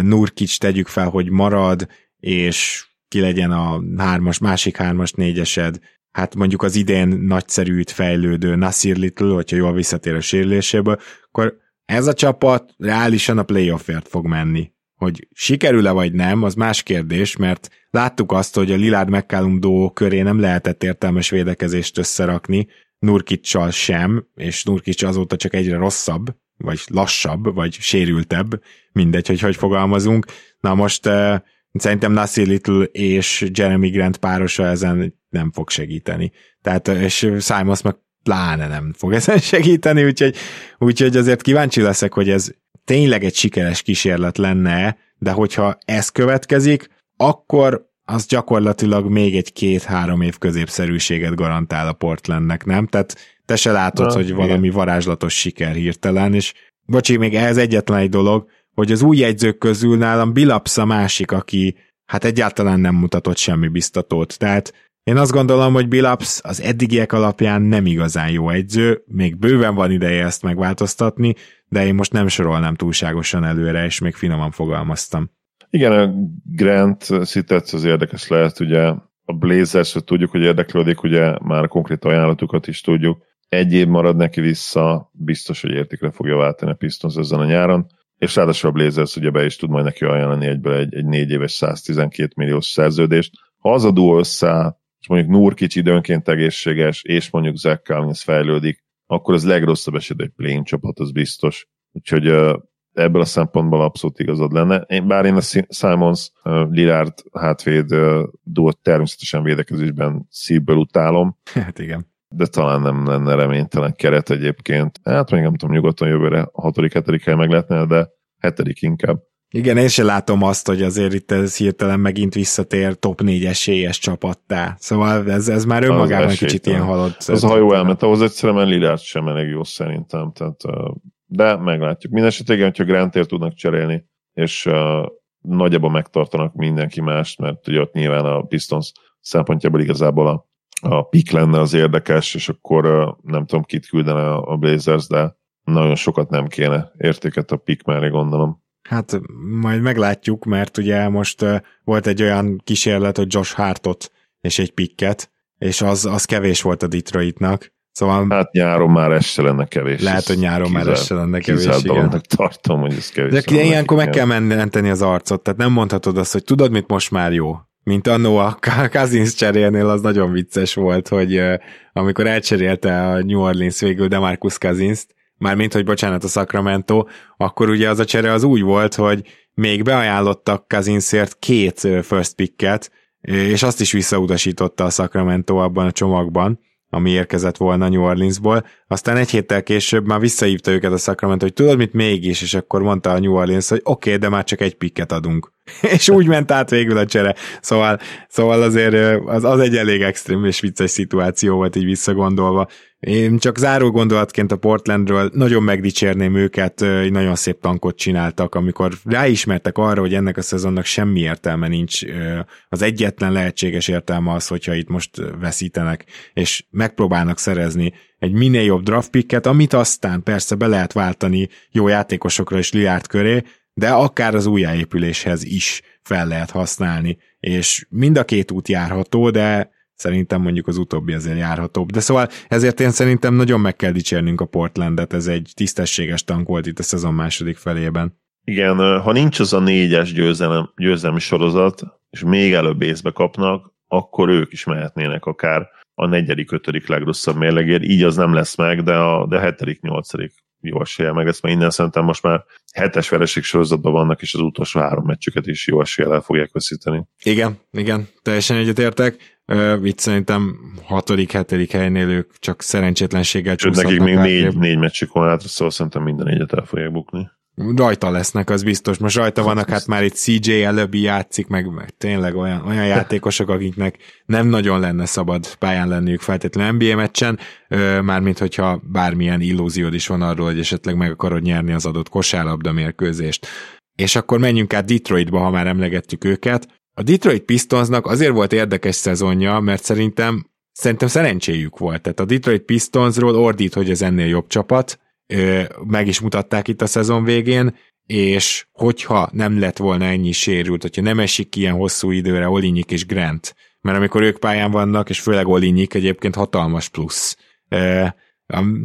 Nurkic tegyük fel, hogy marad, és ki legyen a hármas, másik hármas, négyesed, hát mondjuk az idén nagyszerűt fejlődő Nasir Little, hogyha jól visszatér a sérüléséből, akkor ez a csapat reálisan a playoffért fog menni. Hogy sikerül-e vagy nem, az más kérdés, mert láttuk azt, hogy a Lilárd McCallum Dó köré nem lehetett értelmes védekezést összerakni, Nurkicsal sem, és Nurkics azóta csak egyre rosszabb, vagy lassabb, vagy sérültebb, mindegy, hogy hogy fogalmazunk. Na most uh, szerintem Nasir Little és Jeremy Grant párosa ezen nem fog segíteni. Tehát, és Simons meg pláne nem fog ezen [LAUGHS] segíteni, úgyhogy, úgyhogy azért kíváncsi leszek, hogy ez tényleg egy sikeres kísérlet lenne, de hogyha ez következik, akkor az gyakorlatilag még egy két-három év középszerűséget garantál a Portlandnek, nem? Tehát te se látod, Na, hogy valami igen. varázslatos siker hirtelen, és bocsi, még ehhez egyetlen egy dolog, hogy az új jegyzők közül nálam Bilapsz a másik, aki hát egyáltalán nem mutatott semmi biztatót. Tehát én azt gondolom, hogy Billups az eddigiek alapján nem igazán jó egyző, még bőven van ideje ezt megváltoztatni, de én most nem sorolnám túlságosan előre, és még finoman fogalmaztam. Igen, a Grant Sitec az érdekes lehet, ugye a blazers tudjuk, hogy érdeklődik, ugye már konkrét ajánlatukat is tudjuk. Egy év marad neki vissza, biztos, hogy értékre fogja váltani a Pistons ezen a nyáron, és ráadásul a Blazers ugye be is tud majd neki ajánlani egyből egy, egy négy éves 112 milliós szerződést. Ha az a duo össze, és mondjuk Nurkic időnként egészséges, és mondjuk Zach Collins fejlődik, akkor az legrosszabb eset egy plane csapat, az biztos. Úgyhogy ebből a szempontból abszolút igazad lenne. Én, bár én a Simons Lillard hátvéd duót természetesen védekezésben szívből utálom. [LAUGHS] Hát igen. De talán nem lenne reménytelen keret egyébként. Hát még nem tudom, nyugodtan jövőre a hatodik, hetedik hely meg lehetne, de hetedik inkább. Igen, én sem látom azt, hogy azért itt ez hirtelen megint visszatér top 4 esélyes csapattá. Szóval ez, ez már önmagában az kicsit ilyen halott. Az hajó elment, ahhoz egyszerűen Lillard sem elég jó szerintem. Tehát, de meglátjuk. Mindenesetre igen, hogyha Grantért tudnak cserélni, és uh, nagyjából megtartanak mindenki mást, mert ugye ott nyilván a Pistons szempontjából igazából a, a pick lenne az érdekes, és akkor uh, nem tudom, kit küldene a, a Blazers, de nagyon sokat nem kéne értéket a pick mellé gondolom. Hát majd meglátjuk, mert ugye most uh, volt egy olyan kísérlet, hogy Josh Hartot és egy picket, és az, az kevés volt a Detroitnak. Szóval... Hát nyáron már ez se lenne kevés. Lehet, hogy nyáron már ez se lenne kevés, igen. tartom, hogy ez kevés. De ilyenkor meg kell menteni az arcot, tehát nem mondhatod azt, hogy tudod, mit most már jó. Mint annó a Cousins cserélnél az nagyon vicces volt, hogy uh, amikor elcserélte a New Orleans végül Demarcus Cousins-t, mármint, hogy bocsánat, a Sacramento, akkor ugye az a csere az úgy volt, hogy még beajánlottak Kazinszért két first picket, és azt is visszautasította a Sacramento abban a csomagban, ami érkezett volna New Orleansból. Aztán egy héttel később már visszahívta őket a Sacramento, hogy tudod mit mégis, és akkor mondta a New Orleans, hogy oké, okay, de már csak egy picket adunk. [LAUGHS] és úgy ment át végül a csere. Szóval, szóval azért az, az egy elég extrém és vicces szituáció volt így visszagondolva. Én csak záró gondolatként a Portlandről nagyon megdicsérném őket, nagyon szép tankot csináltak, amikor ráismertek arra, hogy ennek a szezonnak semmi értelme nincs. Az egyetlen lehetséges értelme az, hogyha itt most veszítenek, és megpróbálnak szerezni egy minél jobb draft picket, amit aztán persze be lehet váltani jó játékosokra és Liárt köré, de akár az újjáépüléshez is fel lehet használni, és mind a két út járható, de Szerintem mondjuk az utóbbi azért járhatóbb. De szóval ezért én szerintem nagyon meg kell dicsérnünk a Portlandet, ez egy tisztességes tank volt itt a szezon második felében. Igen, ha nincs az a négyes győzelem, győzelmi sorozat, és még előbb észbe kapnak, akkor ők is mehetnének akár a negyedik, ötödik legrosszabb mérlegért. Így az nem lesz meg, de a, de a hetedik, nyolcadik jó esélye meg ezt, mert innen szerintem most már hetes vereség sorozatban vannak, és az utolsó három meccsüket is jó eséllyel fogják veszíteni. Igen, igen, teljesen egyetértek. Uh, itt szerintem hatodik, hetedik helynél ők csak szerencsétlenséggel csúszhatnak. Nekik még négy, négy meccsük van hátra, szóval szerintem minden négyet el fogják bukni. Rajta lesznek, az biztos. Most rajta vannak, hát már itt CJ előbbi játszik, meg, meg tényleg olyan, olyan [LAUGHS] játékosok, akiknek nem nagyon lenne szabad pályán lenniük feltétlenül NBA meccsen, mármint hogyha bármilyen illúziód is van arról, hogy esetleg meg akarod nyerni az adott kosárlabda mérkőzést. és akkor menjünk át Detroitba, ha már emlegettük őket. A Detroit Pistonsnak azért volt érdekes szezonja, mert szerintem szerintem szerencséjük volt. Tehát a Detroit Pistonsról ordít, hogy ez ennél jobb csapat, meg is mutatták itt a szezon végén, és hogyha nem lett volna ennyi sérült, hogyha nem esik ilyen hosszú időre Olinyik és Grant, mert amikor ők pályán vannak, és főleg Olinyik egyébként hatalmas plusz.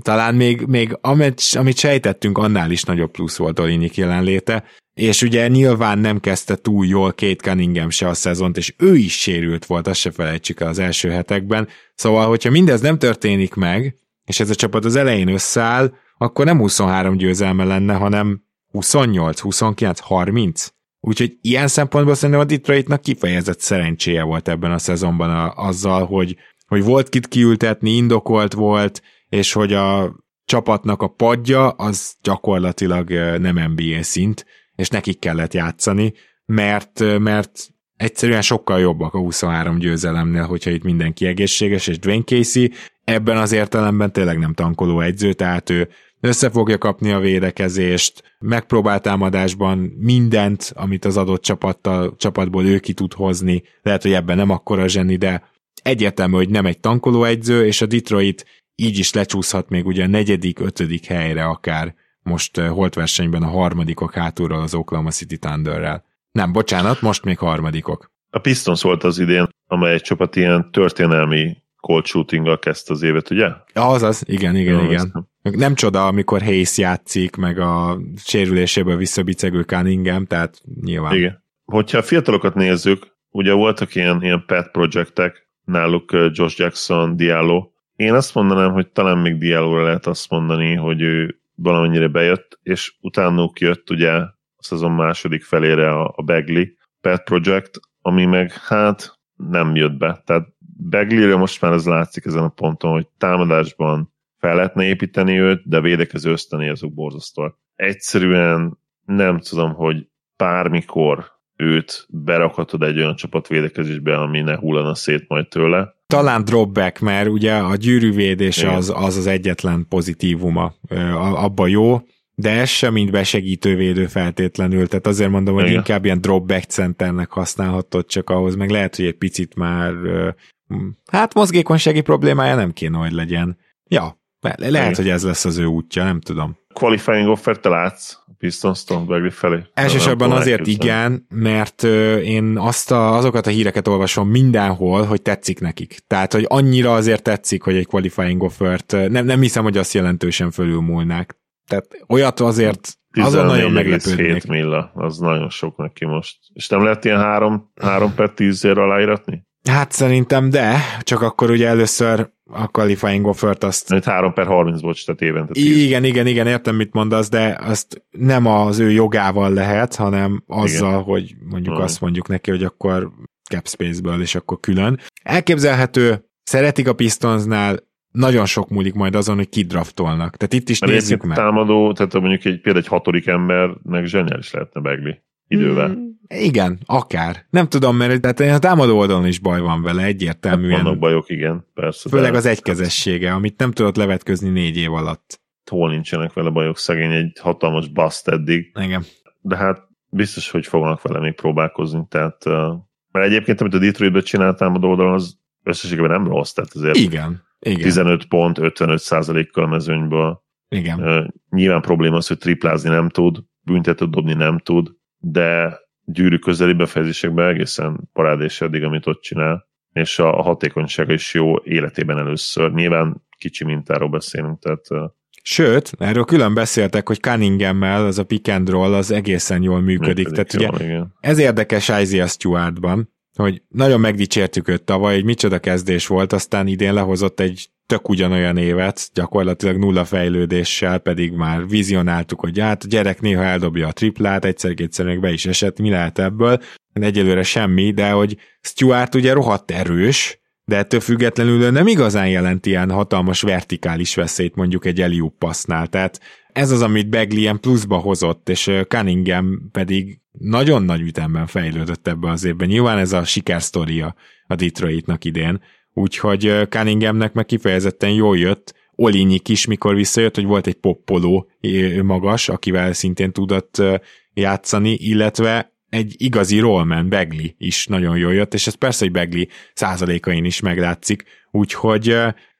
Talán még, még amit, amit sejtettünk, annál is nagyobb plusz volt Olinyik jelenléte, és ugye nyilván nem kezdte túl jól Kate Cunningham se a szezont, és ő is sérült volt, azt se felejtsük el az első hetekben. Szóval, hogyha mindez nem történik meg, és ez a csapat az elején összeáll, akkor nem 23 győzelme lenne, hanem 28, 29, 30. Úgyhogy ilyen szempontból szerintem a Detroitnak kifejezett szerencséje volt ebben a szezonban a, azzal, hogy, hogy volt kit kiültetni, indokolt volt, és hogy a csapatnak a padja az gyakorlatilag nem NBA szint, és nekik kellett játszani, mert, mert egyszerűen sokkal jobbak a 23 győzelemnél, hogyha itt mindenki egészséges, és Dwayne Casey ebben az értelemben tényleg nem tankoló egyző, tehát ő össze fogja kapni a védekezést, megpróbál támadásban mindent, amit az adott csapattal, csapatból ő ki tud hozni, lehet, hogy ebben nem akkora zseni, de egyértelmű, hogy nem egy tankoló egyző, és a Detroit így is lecsúszhat még ugye a negyedik, ötödik helyre akár most uh, holt versenyben a harmadikok hátulról az Oklahoma City Thunderrel. Nem, bocsánat, most még harmadikok. A Pistons volt az idén, amely egy csapat ilyen történelmi cold shootinggal kezdte az évet, ugye? Azaz, igen, igen, ja, igen. Nem csoda, amikor Hayes játszik, meg a sérüléséből visszabicegő Cunningham, tehát nyilván. Igen. Hogyha a fiatalokat nézzük, ugye voltak ilyen, ilyen pet projektek, náluk Josh Jackson, Diallo. Én azt mondanám, hogy talán még Diallo lehet azt mondani, hogy ő valamennyire bejött, és utánuk jött ugye a szezon második felére a, a Bagley Pet Project, ami meg hát nem jött be. Tehát Bagley-re most már ez látszik ezen a ponton, hogy támadásban fel lehetne építeni őt, de védekező ösztöné azok borzasztóak. Egyszerűen nem tudom, hogy bármikor őt berakhatod egy olyan csapat védekezésbe, ami ne hullana szét majd tőle. Talán dropback, mert ugye a gyűrűvédés az, az az egyetlen pozitívuma. Abba jó, de ez sem mind besegítő védő feltétlenül, tehát azért mondom, hogy Igen. inkább ilyen dropback centernek használhatod csak ahhoz, meg lehet, hogy egy picit már hát mozgékonysági problémája nem kéne, hogy legyen. Ja, lehet, Igen. hogy ez lesz az ő útja, nem tudom. Qualifying offer te látsz Pistons-tól Bagley felé? Elsősorban azért igen, mert én azt a, azokat a híreket olvasom mindenhol, hogy tetszik nekik. Tehát, hogy annyira azért tetszik, hogy egy qualifying offert, nem, nem hiszem, hogy azt jelentősen fölülmúlnák. Tehát olyat azért azon nagyon meglepődnék. milla, az nagyon sok neki most. És nem lehet ilyen 3, 3 per 10 aláíratni? Hát szerintem de, csak akkor ugye először a qualifying offert azt... Itt 3 per 30 bocs, tehát évente 10. Igen, igen, igen, értem, mit mondasz, de azt nem az ő jogával lehet, hanem azzal, igen. hogy mondjuk hmm. azt mondjuk neki, hogy akkor cap space-ből, és akkor külön. Elképzelhető, szeretik a Pistonsnál, nagyon sok múlik majd azon, hogy kidraftolnak. Tehát itt is Mert nézzük meg. támadó, tehát mondjuk egy, például egy hatodik embernek zseniális lehetne Begli idővel. Mm, igen, akár. Nem tudom, mert tehát a támadó oldalon is baj van vele, egyértelműen. Hát vannak bajok, igen, persze. Főleg az egykezessége, amit nem tudott levetközni négy év alatt. Hol nincsenek vele bajok, szegény egy hatalmas bust eddig. Igen. De hát biztos, hogy fognak vele még próbálkozni, tehát mert egyébként, amit a Detroitben csinált támadó oldalon, az összességében nem rossz, tehát azért igen, igen. 15 pont, 55 százalékkal a mezőnyből. Igen. Nyilván probléma az, hogy triplázni nem tud, büntetőt dobni nem tud, de gyűrű közeli befejezésekben egészen parádés eddig, amit ott csinál, és a, a hatékonysága is jó életében először. Nyilván kicsi mintáról beszélünk, tehát Sőt, erről külön beszéltek, hogy Cunningham-mel az a pick and roll az egészen jól működik. működik Tehát jól, ugye igen. ez érdekes Isaiah Stewartban, hogy nagyon megdicsértük őt tavaly, hogy micsoda kezdés volt, aztán idén lehozott egy tök ugyanolyan évet, gyakorlatilag nulla fejlődéssel, pedig már vizionáltuk, hogy hát a gyerek néha eldobja a triplát, egyszer-kétszer meg be is esett, mi lehet ebből? Egyelőre semmi, de hogy Stuart ugye rohadt erős, de ettől függetlenül nem igazán jelent ilyen hatalmas vertikális veszélyt mondjuk egy Eliup passznál, tehát ez az, amit Bagley ilyen pluszba hozott, és Cunningham pedig nagyon nagy ütemben fejlődött ebbe az évben. Nyilván ez a sikersztoria a Detroitnak idén, úgyhogy Cunninghamnek meg kifejezetten jól jött, Olinyi is, mikor visszajött, hogy volt egy poppoló magas, akivel szintén tudott játszani, illetve egy igazi rollman, Begley is nagyon jól jött, és ez persze, hogy Begley százalékain is meglátszik, úgyhogy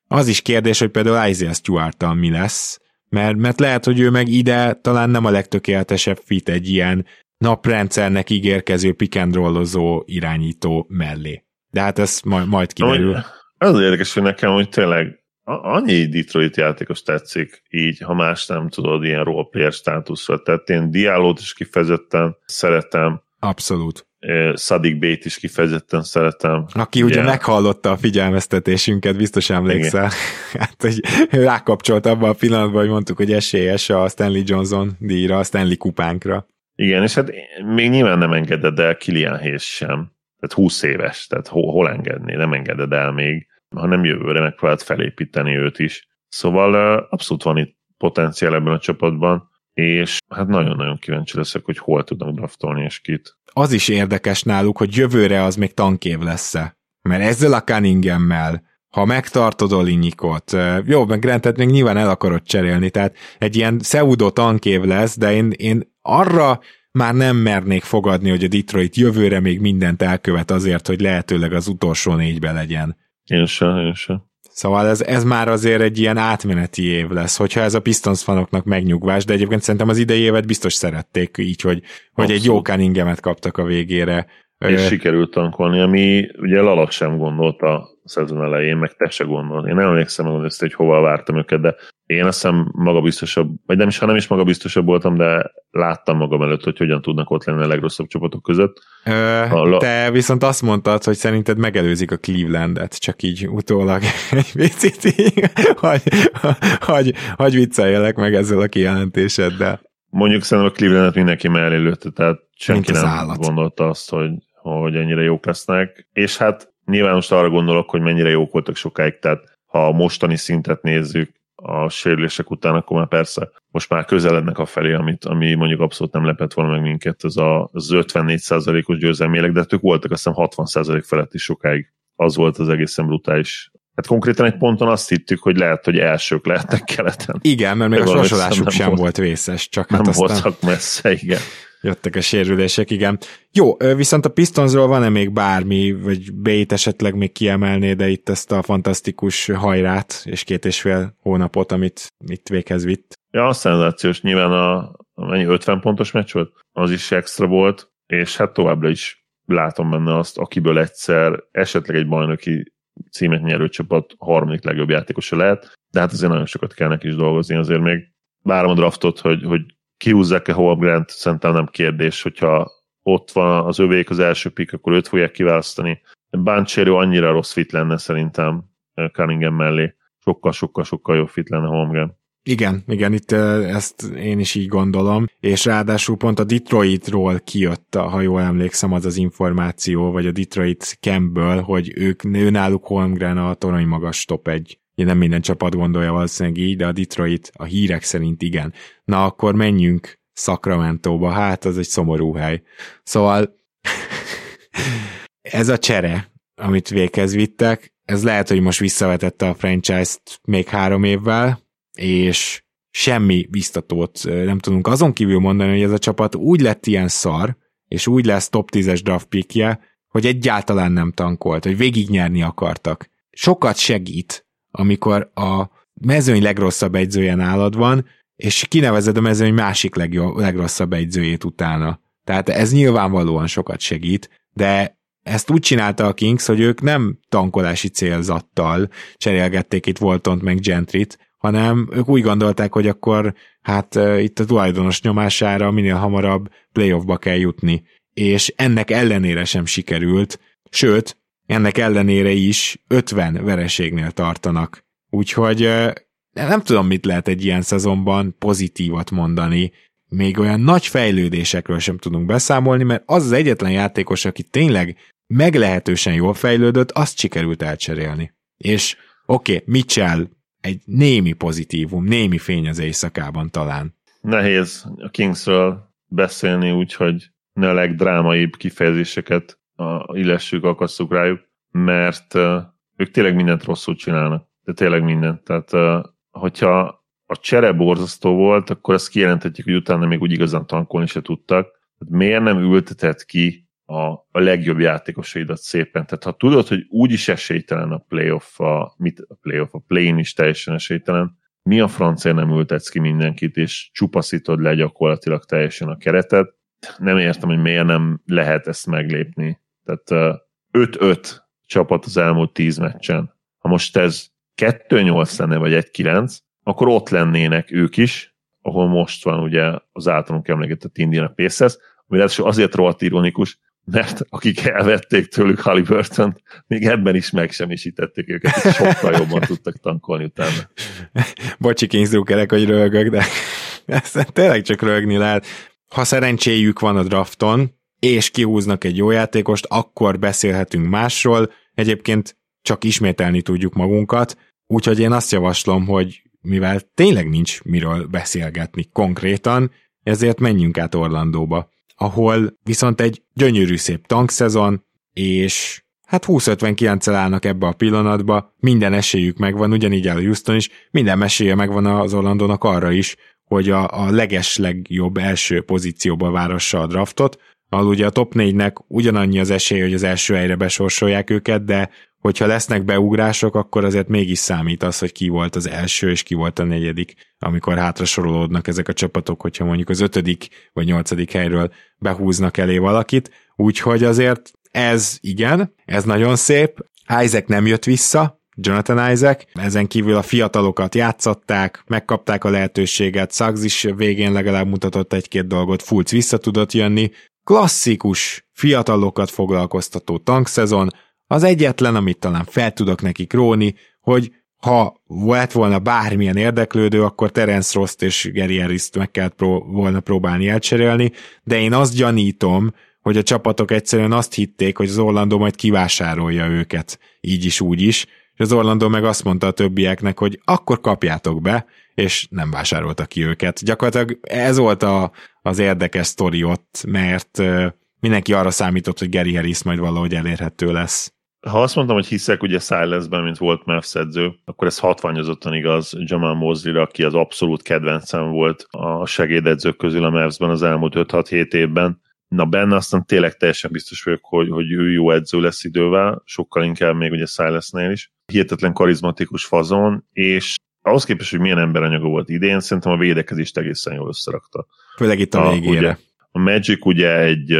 az is kérdés, hogy például Isaiah stewart mi lesz, mert, mert lehet, hogy ő meg ide talán nem a legtökéletesebb fit egy ilyen naprendszernek ígérkező pikendrollozó irányító mellé. De hát ez majd, majd kiderül. Az érdekes, hogy nekem, hogy tényleg annyi Detroit játékos tetszik, így, ha más nem tudod, ilyen roleplayer státuszra. Tehát én Dialót is kifejezetten szeretem. Abszolút. Sadik Bét is kifejezetten szeretem. Aki ugye, ugye meghallotta a figyelmeztetésünket, biztos emlékszel. [LAUGHS] hát, hogy rákapcsolt abban a pillanatban, hogy mondtuk, hogy esélyes a Stanley Johnson díjra, a Stanley kupánkra. Igen, és hát még nyilván nem engeded el Kilian Hayes sem. Tehát 20 éves, tehát hol, hol engedni, nem engeded el még ha nem jövőre megpróbált felépíteni őt is. Szóval abszolút van itt potenciál ebben a csapatban, és hát nagyon-nagyon kíváncsi leszek, hogy hol tudnak draftolni és kit. Az is érdekes náluk, hogy jövőre az még tankév lesz-e. Mert ezzel a Cunningham-mel, ha megtartod Olinyikot, jó, meg Grantet még nyilván el akarod cserélni, tehát egy ilyen pseudo tankév lesz, de én, én arra már nem mernék fogadni, hogy a Detroit jövőre még mindent elkövet azért, hogy lehetőleg az utolsó négybe legyen. Én sem, én sem. Szóval ez, ez már azért egy ilyen átmeneti év lesz, hogyha ez a Pistons fanoknak megnyugvás, de egyébként szerintem az idei évet biztos szerették így, hogy, hogy egy jó Cunningham-et kaptak a végére. És sikerült tankolni, ami ugye Lala sem gondolta a szezon elején, meg te se gondolod. Én nem emlékszem, hogy hova vártam őket, de én azt hiszem magabiztosabb, vagy nem is, ha nem is magabiztosabb voltam, de láttam magam előtt, hogy hogyan tudnak ott lenni a legrosszabb csapatok között. Ö, a, te viszont azt mondtad, hogy szerinted megelőzik a Clevelandet, csak így utólag [LAUGHS] egy picit hogy, hogy, hogy vicceljelek meg ezzel a kijelentéseddel. Mondjuk szerintem a Clevelandet mindenki mellé lőtte, tehát senki nem állat. gondolta azt, hogy, hogy ennyire jók lesznek. És hát nyilván most arra gondolok, hogy mennyire jók voltak sokáig, tehát ha a mostani szintet nézzük, a sérülések után, akkor már persze most már közelednek a felé, amit, ami mondjuk abszolút nem lepett volna meg minket, ez a, az 54%-os győzelmélek, de ők voltak azt hiszem 60% felett is sokáig. Az volt az egészen brutális Hát konkrétan egy ponton azt hittük, hogy lehet, hogy elsők lehetnek keleten. Igen, mert még a sorsolásuk sem volt, volt vészes, csak nem hát aztán... voltak messze, igen jöttek a sérülések, igen. Jó, viszont a Pistonsról van-e még bármi, vagy Bét esetleg még kiemelné, de itt ezt a fantasztikus hajrát és két és fél hónapot, amit itt véghez vitt? Ja, a szenzációs, nyilván a, mennyi 50 pontos meccs volt, az is extra volt, és hát továbbra is látom benne azt, akiből egyszer esetleg egy bajnoki címet nyerő csapat harmadik legjobb játékosa lehet, de hát azért nagyon sokat kell neki is dolgozni, azért még várom a draftot, hogy, hogy kihúzzák-e Holmgrant, szerintem nem kérdés, hogyha ott van az övék az első pick, akkor őt fogják kiválasztani. Báncsérő annyira rossz fit lenne szerintem eh, Cunningham mellé. Sokkal-sokkal-sokkal jobb fit lenne Holmgren. Igen, igen, itt eh, ezt én is így gondolom, és ráadásul pont a Detroitról kijött, ha jól emlékszem, az az információ, vagy a Detroit Campbell, hogy ők, náluk Holmgren a torony magas top egy Ugye nem minden csapat gondolja valószínűleg így, de a Detroit a hírek szerint igen. Na akkor menjünk Sacramento-ba, hát az egy szomorú hely. Szóval [LAUGHS] ez a csere, amit véghez vittek, ez lehet, hogy most visszavetette a franchise-t még három évvel, és semmi biztatót nem tudunk azon kívül mondani, hogy ez a csapat úgy lett ilyen szar, és úgy lesz top 10-es draft pickje, hogy egyáltalán nem tankolt, hogy végignyerni akartak. Sokat segít, amikor a mezőny legrosszabb egyzője nálad van, és kinevezed a mezőny másik legjobb, legrosszabb egyzőjét utána. Tehát ez nyilvánvalóan sokat segít, de ezt úgy csinálta a Kings, hogy ők nem tankolási célzattal cserélgették itt Voltont meg Gentrit, hanem ők úgy gondolták, hogy akkor hát itt a tulajdonos nyomására minél hamarabb playoffba kell jutni. És ennek ellenére sem sikerült, sőt, ennek ellenére is 50 vereségnél tartanak. Úgyhogy nem tudom, mit lehet egy ilyen szezonban pozitívat mondani. Még olyan nagy fejlődésekről sem tudunk beszámolni, mert az az egyetlen játékos, aki tényleg meglehetősen jól fejlődött, azt sikerült elcserélni. És oké, okay, Mitchell egy némi pozitívum, némi fény az éjszakában talán. Nehéz a Kingsről beszélni úgy, hogy ne a legdrámaibb kifejezéseket a, illessük, akasszuk rájuk, mert ők tényleg mindent rosszul csinálnak. De tényleg mindent. Tehát hogyha a csere borzasztó volt, akkor azt kijelenthetjük, hogy utána még úgy igazán tankolni se tudtak. Miért nem ültetett ki a, a legjobb játékosaidat szépen? Tehát ha tudod, hogy úgyis esélytelen a playoff, a, mit a playoff, a play is teljesen esélytelen, mi a francia nem ültetsz ki mindenkit, és csupaszítod le gyakorlatilag teljesen a keretet. Nem értem, hogy miért nem lehet ezt meglépni. Tehát 5-5 csapat az elmúlt 10 meccsen. Ha most ez 2-8 lenne, vagy 1-9, akkor ott lennének ők is, ahol most van ugye az általunk emlegetett Indiana Pacers, ami azért rohadt ironikus, mert akik elvették tőlük Halliburton, még ebben is megsemmisítették őket, és sokkal jobban tudtak tankolni utána. Bocsi, kényszerűkerek, hogy rögök, de [LAUGHS] ezt tényleg csak rögni lehet. Ha szerencséjük van a drafton, és kihúznak egy jó játékost, akkor beszélhetünk másról. Egyébként csak ismételni tudjuk magunkat, úgyhogy én azt javaslom, hogy mivel tényleg nincs miről beszélgetni konkrétan, ezért menjünk át Orlandóba, ahol viszont egy gyönyörű szép tankszezon, és hát 20-59-el állnak ebbe a pillanatba, minden esélyük megvan, ugyanígy el a Houston is, minden esélye megvan az Orlandónak arra is, hogy a, a leges legjobb első pozícióba várassa a draftot, ahol ugye a top 4-nek ugyanannyi az esély, hogy az első helyre besorsolják őket, de hogyha lesznek beugrások, akkor azért mégis számít az, hogy ki volt az első és ki volt a negyedik, amikor hátra sorolódnak ezek a csapatok, hogyha mondjuk az ötödik vagy nyolcadik helyről behúznak elé valakit. Úgyhogy azért ez igen, ez nagyon szép. Isaac nem jött vissza, Jonathan Isaac, ezen kívül a fiatalokat játszották, megkapták a lehetőséget, Suggs is végén legalább mutatott egy-két dolgot, Fulc vissza tudott jönni, klasszikus, fiatalokat foglalkoztató tankszezon, az egyetlen, amit talán fel tudok nekik róni, hogy ha volt volna bármilyen érdeklődő, akkor Terence Ross és Gary harris meg kellett pró- volna próbálni elcserélni, de én azt gyanítom, hogy a csapatok egyszerűen azt hitték, hogy az Orlando majd kivásárolja őket, így is, úgy is, és az Orlando meg azt mondta a többieknek, hogy akkor kapjátok be, és nem vásárolta ki őket. Gyakorlatilag ez volt a, az érdekes sztori ott, mert mindenki arra számított, hogy Gary Harris majd valahogy elérhető lesz. Ha azt mondtam, hogy hiszek ugye Silasben, mint volt Mavs edző, akkor ez hatványozottan igaz Jamal Mosley-ra, aki az abszolút kedvencem volt a segédedzők közül a Mavsben az elmúlt 5-6-7 évben. Na benne aztán tényleg teljesen biztos vagyok, hogy, hogy ő jó edző lesz idővel, sokkal inkább még ugye Silasnél is. Hihetetlen karizmatikus fazon, és ahhoz képest, hogy milyen emberanyaga volt idén, szerintem a védekezést egészen jól összerakta. Főleg itt a, a végére. Ugye, a Magic ugye egy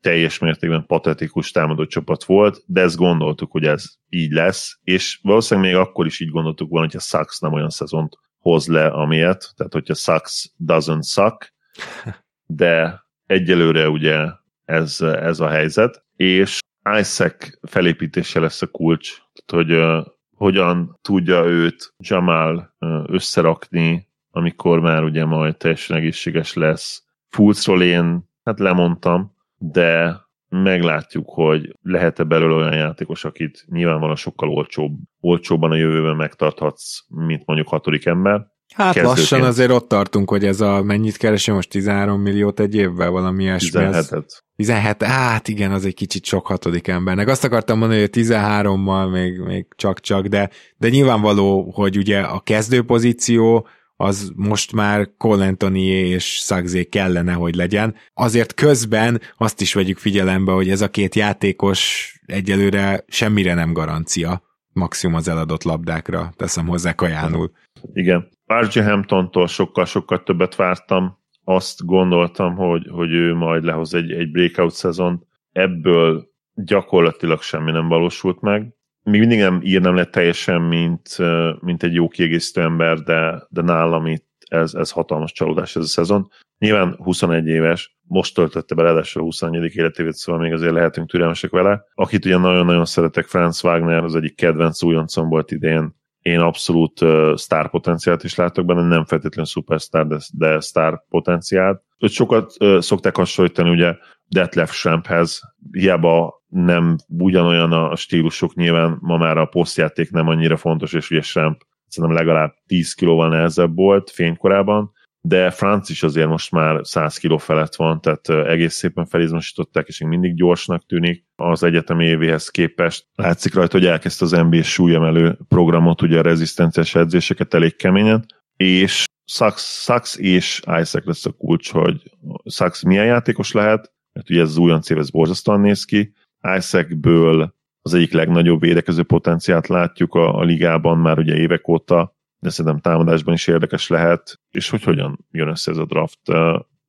teljes mértékben patetikus támadó csapat volt, de ezt gondoltuk, hogy ez így lesz, és valószínűleg még akkor is így gondoltuk volna, hogy a Sucks nem olyan szezont hoz le, amilyet, tehát hogyha Sucks doesn't suck, [LAUGHS] de egyelőre ugye ez, ez a helyzet, és Isaac felépítése lesz a kulcs, tehát hogy uh, hogyan tudja őt Jamal uh, összerakni, amikor már ugye majd teljesen egészséges lesz. Fulcról én hát lemondtam, de meglátjuk, hogy lehet-e belőle olyan játékos, akit nyilvánvalóan sokkal olcsóbb, olcsóbban a jövőben megtarthatsz, mint mondjuk hatodik ember. Hát Kezdőként. lassan azért ott tartunk, hogy ez a mennyit keresi most 13 milliót egy évvel, valami ilyesmi. 17 17, hát igen, az egy kicsit sok hatodik embernek. Azt akartam mondani, hogy 13-mal még, még csak-csak, de, de nyilvánvaló, hogy ugye a kezdőpozíció az most már Cole Anthony és Szagzé kellene, hogy legyen. Azért közben azt is vegyük figyelembe, hogy ez a két játékos egyelőre semmire nem garancia. Maximum az eladott labdákra teszem hozzá kajánul. Igen. R.J. Hamptontól sokkal-sokkal többet vártam. Azt gondoltam, hogy, hogy ő majd lehoz egy, egy breakout szezon. Ebből gyakorlatilag semmi nem valósult meg még mindig nem írnám le teljesen, mint, mint egy jó kiegészítő ember, de, de nálam itt ez, ez hatalmas csalódás ez a szezon. Nyilván 21 éves, most töltötte be ráadásul a 24. életévét, szóval még azért lehetünk türelmesek vele. Akit ugye nagyon-nagyon szeretek, Franz Wagner, az egyik kedvenc újoncom volt idén. Én abszolút uh, sztár potenciált is látok benne, nem feltétlenül szupersztár, de, de sztár potenciált. Őt sokat uh, szokták hasonlítani ugye Detlef Schremphez, hiába nem ugyanolyan a stílusok, nyilván ma már a posztjáték nem annyira fontos, és ugye Schremp szerintem legalább 10 kilóval nehezebb volt fénykorában, de Franc is azért most már 100 kiló felett van, tehát egész szépen felizmosították, és még mindig gyorsnak tűnik az egyetemi évéhez képest. Látszik rajta, hogy elkezdte az NBA súlyemelő programot, ugye a rezisztenciás edzéseket elég keményen, és Sachs és Isaac lesz a kulcs, hogy Sachs milyen játékos lehet, mert ugye ez az újon ez borzasztóan néz ki. Isaacből az egyik legnagyobb védekező potenciált látjuk a, a ligában már ugye évek óta, de szerintem támadásban is érdekes lehet, és hogy hogyan jön össze ez a draft.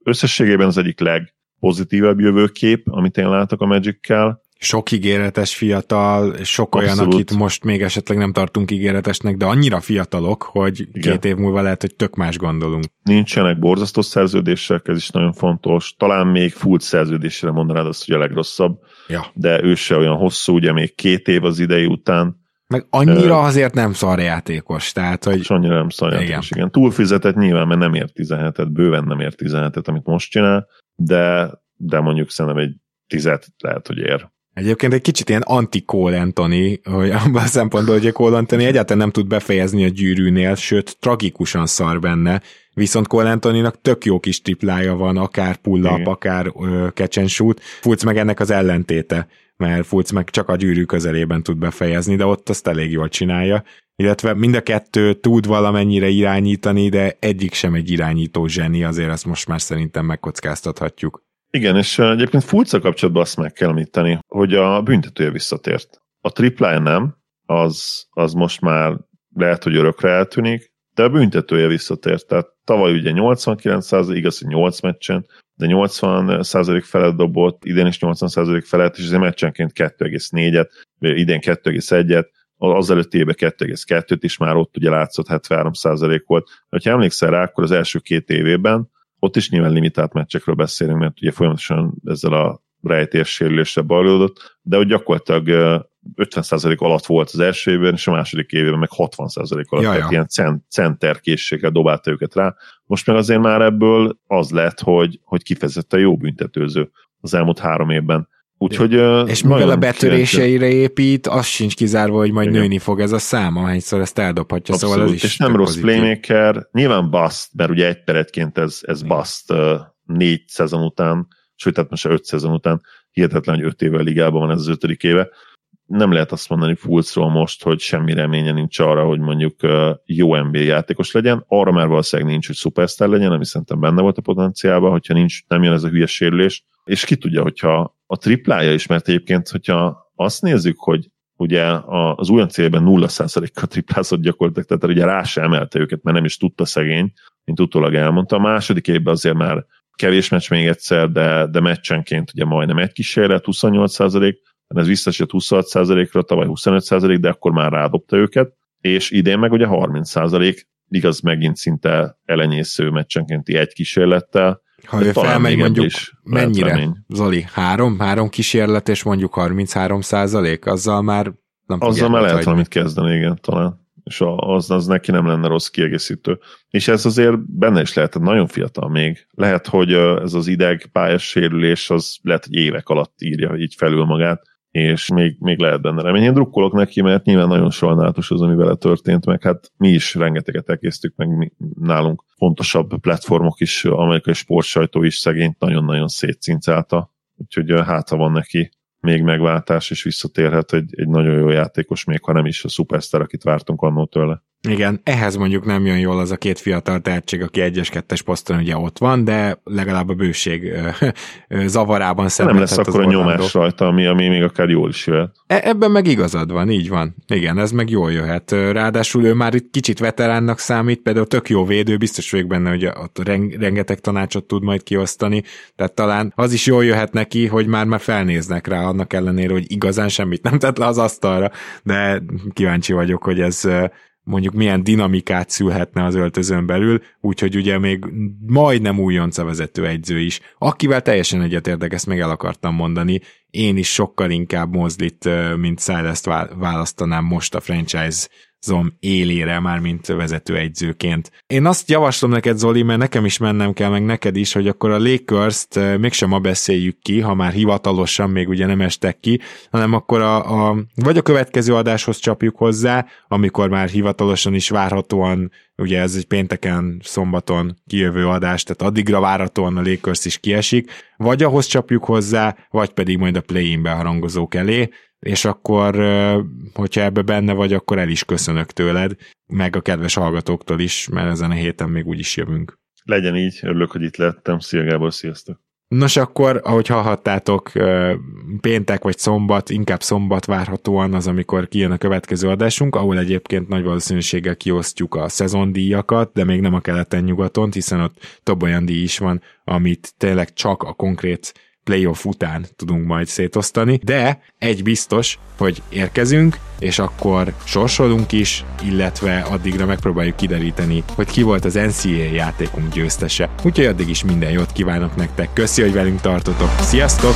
Összességében az egyik legpozitívabb jövőkép, amit én látok a Magic-kel, sok ígéretes fiatal, sok olyan, Abszolút. akit most még esetleg nem tartunk ígéretesnek, de annyira fiatalok, hogy Igen. két év múlva lehet, hogy tök más gondolunk. Nincsenek borzasztó szerződések, ez is nagyon fontos. Talán még full szerződésre mondanád azt, hogy a legrosszabb, ja. de ő se olyan hosszú, ugye még két év az idei után. Meg annyira uh, azért nem szarjátékos, tehát hogy... És annyira nem szarjátékos, igen. igen. Túlfizetett nyilván, mert nem ér 17-et, bőven nem ér 17-et, amit most csinál, de, de mondjuk szerintem egy tizet lehet, hogy ér. Egyébként egy kicsit ilyen anti-Cole Anthony, hogy [LAUGHS] abban a szempontból, hogy Cole Anthony egyáltalán nem tud befejezni a gyűrűnél, sőt, tragikusan szar benne, viszont Cole Anthony-nak tök jó kis triplája van, akár pull-up, akár ö, catch and shoot. Fulc meg ennek az ellentéte, mert Fulc meg csak a gyűrű közelében tud befejezni, de ott azt elég jól csinálja. Illetve mind a kettő tud valamennyire irányítani, de egyik sem egy irányító zseni, azért ezt most már szerintem megkockáztathatjuk. Igen, és egyébként Fulca kapcsolatban azt meg kell említeni, hogy a büntetője visszatért. A triplája nem, az, az most már lehet, hogy örökre eltűnik, de a büntetője visszatért. Tehát tavaly ugye 89 igaz, hogy 8 meccsen, de 80 felett dobott, idén is 80% felett, és azért meccsenként 2,4-et, idén 2,1-et, az előtti évben 2,2-t is már ott ugye látszott 73% volt. Ha emlékszel rá, akkor az első két évében ott is nyilván limitált meccsekről beszélünk, mert ugye folyamatosan ezzel a rejtés sérüléssel bajlódott, de hogy gyakorlatilag 50% alatt volt az első évben, és a második évben meg 60% alatt, Jaja. tehát ilyen center készséggel dobálta őket rá. Most meg azért már ebből az lett, hogy, hogy kifejezetten jó büntetőző az elmúlt három évben. Úgyhogy, és mivel a betöréseire épít, az sincs kizárva, hogy majd Igen. nőni fog ez a szám, ahányszor ezt eldobhatja, Abszolút, szóval ez is És nem rossz pozitív. playmaker, nyilván bust, mert ugye egy peretként ez, ez bust négy szezon után, sőt, tehát most öt szezon után, hihetetlen, hogy öt éve a ligában van ez az ötödik éve. Nem lehet azt mondani Fulcról most, hogy semmi reménye nincs arra, hogy mondjuk jó NBA játékos legyen. Arra már valószínűleg nincs, hogy szupersztár legyen, ami szerintem benne volt a potenciálban, hogyha nincs, nem jön ez a hülye sérülés. És ki tudja, hogyha a triplája is, mert egyébként, hogyha azt nézzük, hogy ugye az olyan célben 0%-kal triplázott gyakorlatilag, tehát ugye rá se emelte őket, mert nem is tudta szegény, mint utólag elmondta. A második évben azért már kevés meccs még egyszer, de, de meccsenként ugye majdnem egy kísérlet, 28%, ez visszasett 26%-ra, tavaly 25%, de akkor már rádobta őket, és idén meg ugye 30%, igaz megint szinte elenyésző meccsenkénti egy kísérlettel, ha ő felmegy mondjuk mennyire, remény. Zoli? Három? Három kísérlet és mondjuk 33 százalék? Azzal már nem Azzal már lehet valamit kezdeni, igen, talán. És az, az neki nem lenne rossz kiegészítő. És ez azért benne is lehet, nagyon fiatal még. Lehet, hogy ez az ideg pályás sérülés, az lehet, hogy évek alatt írja így felül magát és még, még lehet benne remény. Én drukkolok neki, mert nyilván nagyon sajnálatos az, ami vele történt, meg hát mi is rengeteget elkészítük, meg mi, nálunk fontosabb platformok is, amerikai sportsajtó is szegényt nagyon-nagyon szétcincálta, úgyhogy hát ha van neki még megváltás, és visszatérhet egy, egy nagyon jó játékos, még ha nem is a szupersztár, akit vártunk annól tőle. Igen, ehhez mondjuk nem jön jól az a két fiatal tehetség, aki egyes-kettes poszton ugye ott van, de legalább a bőség zavarában Nem lesz akkor a nyomás rajta, ami, ami még akár jól is jöhet. E- ebben meg igazad van, így van. Igen, ez meg jól jöhet. Ráadásul ő már itt kicsit veteránnak számít, például tök jó védő, biztos vagyok benne, hogy ott rengeteg tanácsot tud majd kiosztani, tehát talán az is jól jöhet neki, hogy már már felnéznek rá annak ellenére, hogy igazán semmit nem tett le az asztalra, de kíváncsi vagyok, hogy ez mondjuk milyen dinamikát szülhetne az öltözön belül, úgyhogy ugye még majdnem újonca vezető egyző is, akivel teljesen egyetértek, ezt még el akartam mondani, én is sokkal inkább Mozlit, mint Silas-t választanám most a franchise zom élére, már mint vezető egyzőként. Én azt javaslom neked, Zoli, mert nekem is mennem kell, meg neked is, hogy akkor a Lakers-t eh, mégsem ma beszéljük ki, ha már hivatalosan még ugye nem estek ki, hanem akkor a, a vagy a következő adáshoz csapjuk hozzá, amikor már hivatalosan is várhatóan ugye ez egy pénteken, szombaton kijövő adás, tehát addigra várhatóan a Lakers is kiesik, vagy ahhoz csapjuk hozzá, vagy pedig majd a play-inbe harangozók elé, és akkor, hogyha ebbe benne vagy, akkor el is köszönök tőled, meg a kedves hallgatóktól is, mert ezen a héten még úgyis jövünk. Legyen így, örülök, hogy itt lettem. Szia Gábor, sziasztok! Nos, akkor, ahogy hallhattátok, péntek vagy szombat, inkább szombat várhatóan az, amikor kijön a következő adásunk, ahol egyébként nagy valószínűséggel kiosztjuk a szezondíjakat, de még nem a keleten-nyugaton, hiszen ott több olyan díj is van, amit tényleg csak a konkrét playoff után tudunk majd szétosztani, de egy biztos, hogy érkezünk, és akkor sorsolunk is, illetve addigra megpróbáljuk kideríteni, hogy ki volt az NCAA játékunk győztese. Úgyhogy addig is minden jót kívánok nektek. Köszi, hogy velünk tartotok. Sziasztok!